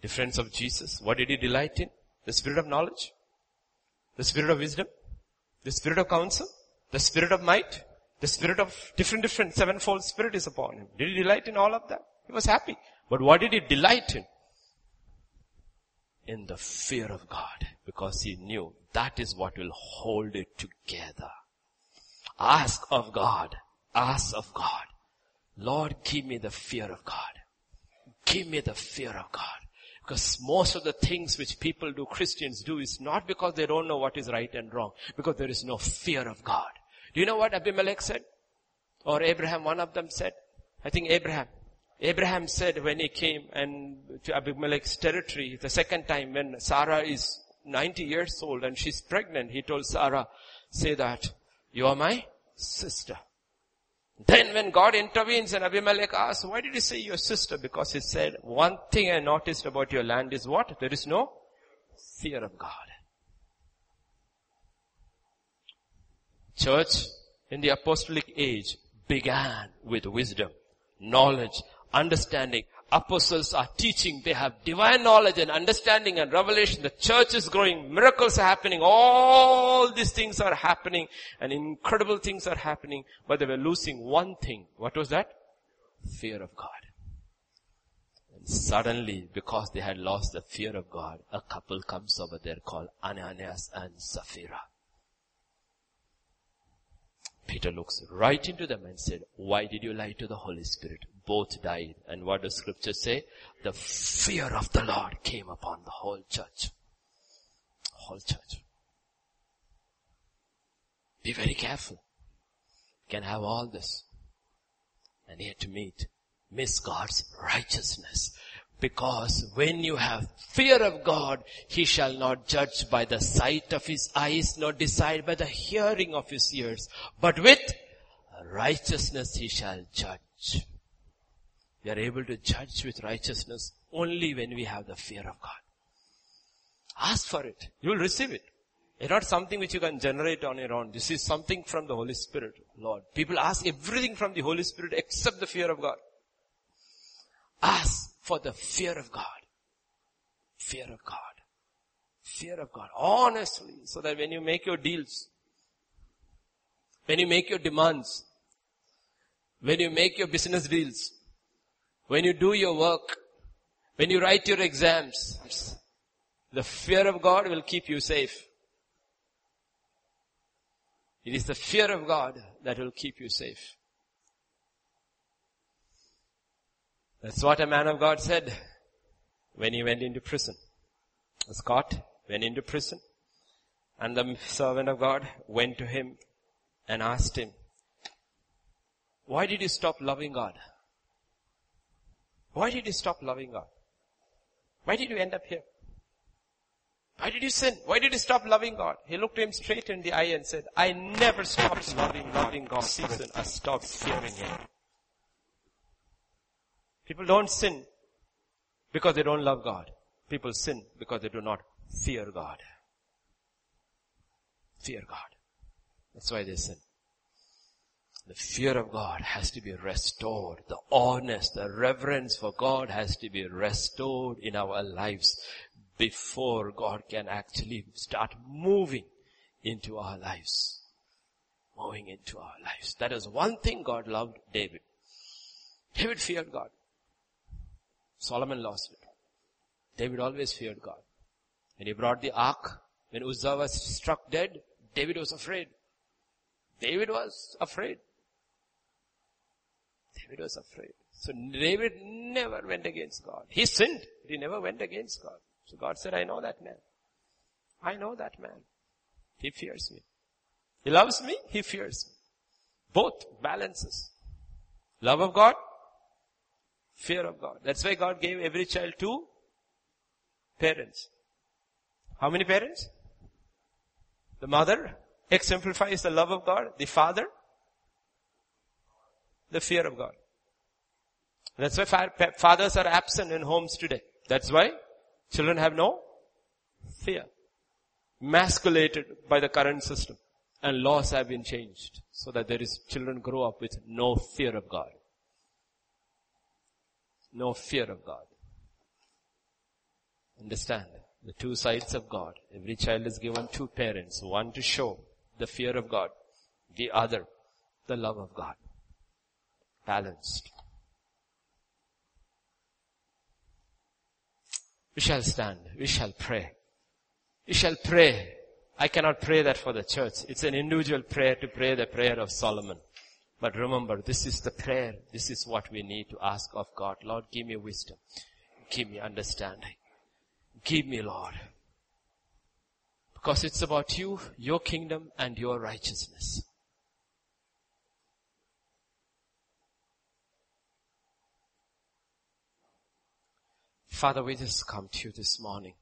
Difference of Jesus. What did he delight in? The spirit of knowledge? The spirit of wisdom? The spirit of counsel? The spirit of might? The spirit of different, different sevenfold spirit is upon him. Did he delight in all of that? He was happy. But what did he delight in? In the fear of God. Because he knew that is what will hold it together. Ask of God. Ask of God. Lord, give me the fear of God. Give me the fear of God. Because most of the things which people do, Christians do, is not because they don't know what is right and wrong, because there is no fear of God. Do you know what Abimelech said? Or Abraham, one of them said? I think Abraham. Abraham said when he came and to Abimelech's territory, the second time when Sarah is 90 years old and she's pregnant, he told Sarah, say that, you are my sister. Then when God intervenes and Abimelech asks, why did he say your sister? Because he said, one thing I noticed about your land is what? There is no fear of God. Church in the apostolic age began with wisdom, knowledge, understanding, apostles are teaching. They have divine knowledge and understanding and revelation. The church is growing. Miracles are happening. All these things are happening and incredible things are happening. But they were losing one thing. What was that? Fear of God. And suddenly, because they had lost the fear of God, a couple comes over there called Ananias and Sapphira. Peter looks right into them and said, why did you lie to the Holy Spirit? Both died. And what does scripture say? The fear of the Lord came upon the whole church. Whole church. Be very careful. You can have all this. And yet to meet, miss God's righteousness. Because when you have fear of God, He shall not judge by the sight of His eyes, nor decide by the hearing of His ears, but with righteousness He shall judge. We are able to judge with righteousness only when we have the fear of God. Ask for it. You will receive it. It's not something which you can generate on your own. This is something from the Holy Spirit, Lord. People ask everything from the Holy Spirit except the fear of God. Ask for the fear of God. Fear of God. Fear of God. Honestly. So that when you make your deals, when you make your demands, when you make your business deals, when you do your work, when you write your exams, the fear of God will keep you safe. It is the fear of God that will keep you safe. That's what a man of God said when he went into prison. Caught, went into prison, and the servant of God went to him and asked him, why did you stop loving God? Why did you stop loving God? Why did you end up here? Why did you sin? Why did you stop loving God? He looked him straight in the eye and said, I never stopped loving, loving God. Season, I stopped fearing Him. People don't sin because they don't love God. People sin because they do not fear God. Fear God. That's why they sin. The fear of God has to be restored. The honest, the reverence for God has to be restored in our lives before God can actually start moving into our lives. Moving into our lives. That is one thing God loved David. David feared God. Solomon lost it. David always feared God. When he brought the ark, when Uzzah was struck dead, David was afraid. David was afraid. David was afraid. So David never went against God. He sinned, but he never went against God. So God said, I know that man. I know that man. He fears me. He loves me, he fears me. Both balances. Love of God, Fear of God. That's why God gave every child two parents. How many parents? The mother exemplifies the love of God. The father, the fear of God. That's why fathers are absent in homes today. That's why children have no fear. Masculated by the current system. And laws have been changed so that there is children grow up with no fear of God no fear of God. Understand the two sides of God. Every child is given two parents, one to show the fear of God, the other the love of God. Balanced. We shall stand. We shall pray. We shall pray. I cannot pray that for the church. It's an individual prayer to pray the prayer of Solomon. But remember, this is the prayer. This is what we need to ask of God. Lord, give me wisdom. Give me understanding. Give me, Lord. Because it's about you, your kingdom, and your righteousness. Father, we just come to you this morning.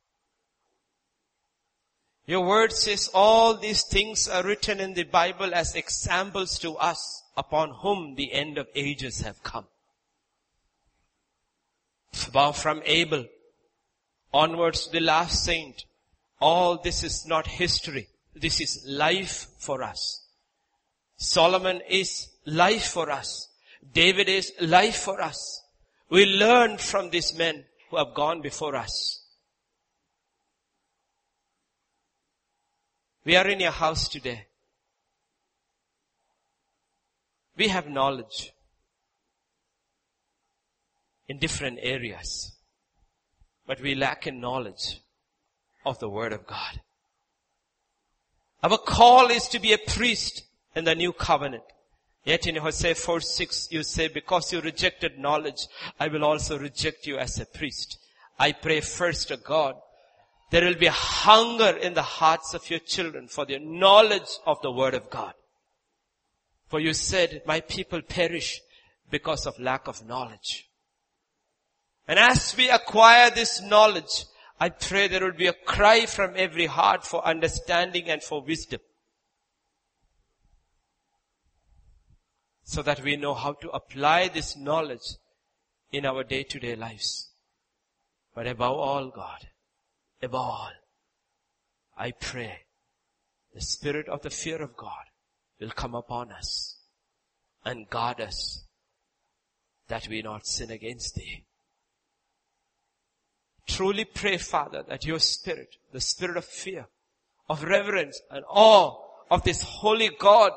Your word says all these things are written in the Bible as examples to us upon whom the end of ages have come. From Abel onwards to the last saint, all this is not history. This is life for us. Solomon is life for us. David is life for us. We learn from these men who have gone before us. We are in your house today. We have knowledge in different areas, but we lack in knowledge of the Word of God. Our call is to be a priest in the new covenant. Yet in Hosea 4, 6, you say, because you rejected knowledge, I will also reject you as a priest. I pray first to God. There will be hunger in the hearts of your children for the knowledge of the word of God. For you said, my people perish because of lack of knowledge. And as we acquire this knowledge, I pray there will be a cry from every heart for understanding and for wisdom. So that we know how to apply this knowledge in our day to day lives. But above all, God, above all, I pray the spirit of the fear of God will come upon us and guard us that we not sin against thee. Truly pray, Father, that your spirit, the spirit of fear, of reverence and awe of this holy God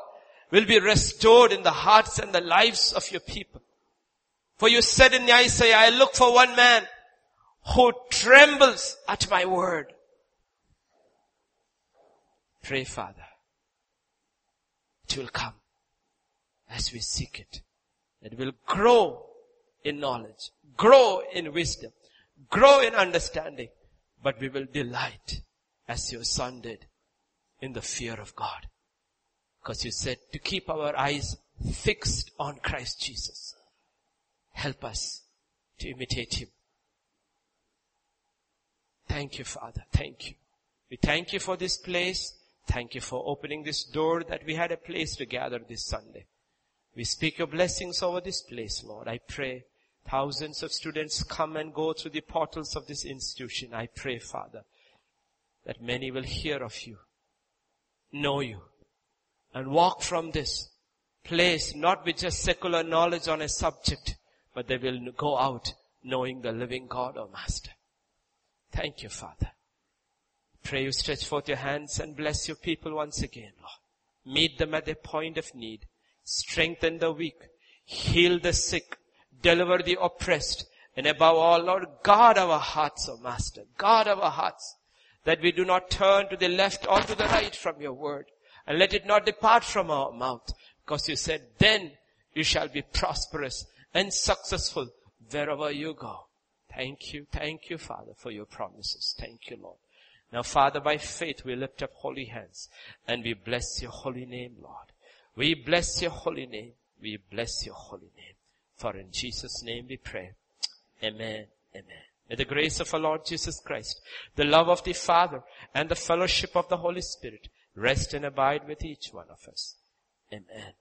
will be restored in the hearts and the lives of your people. For you said in Isaiah, I look for one man who trembles at my word. Pray, Father, it will come as we seek it. It will grow in knowledge, grow in wisdom, grow in understanding, but we will delight as your son did in the fear of God. Because you said to keep our eyes fixed on Christ Jesus. Help us to imitate him. Thank you, Father. Thank you. We thank you for this place. Thank you for opening this door that we had a place to gather this Sunday. We speak your blessings over this place, Lord. I pray thousands of students come and go through the portals of this institution. I pray, Father, that many will hear of you, know you, and walk from this place not with just secular knowledge on a subject, but they will go out knowing the living God or Master. Thank you, Father. Pray you stretch forth your hands and bless your people once again, Lord. Meet them at their point of need. Strengthen the weak. Heal the sick. Deliver the oppressed. And above all, Lord, guard our hearts, O Master. Guard our hearts. That we do not turn to the left or to the right from your word and let it not depart from our mouth. Because you said, then you shall be prosperous and successful wherever you go. Thank you, thank you, Father, for your promises. Thank you, Lord. Now, Father, by faith we lift up holy hands and we bless your holy name, Lord. We bless your holy name. We bless your holy name. For in Jesus' name we pray. Amen. Amen. May the grace of our Lord Jesus Christ, the love of the Father, and the fellowship of the Holy Spirit rest and abide with each one of us. Amen.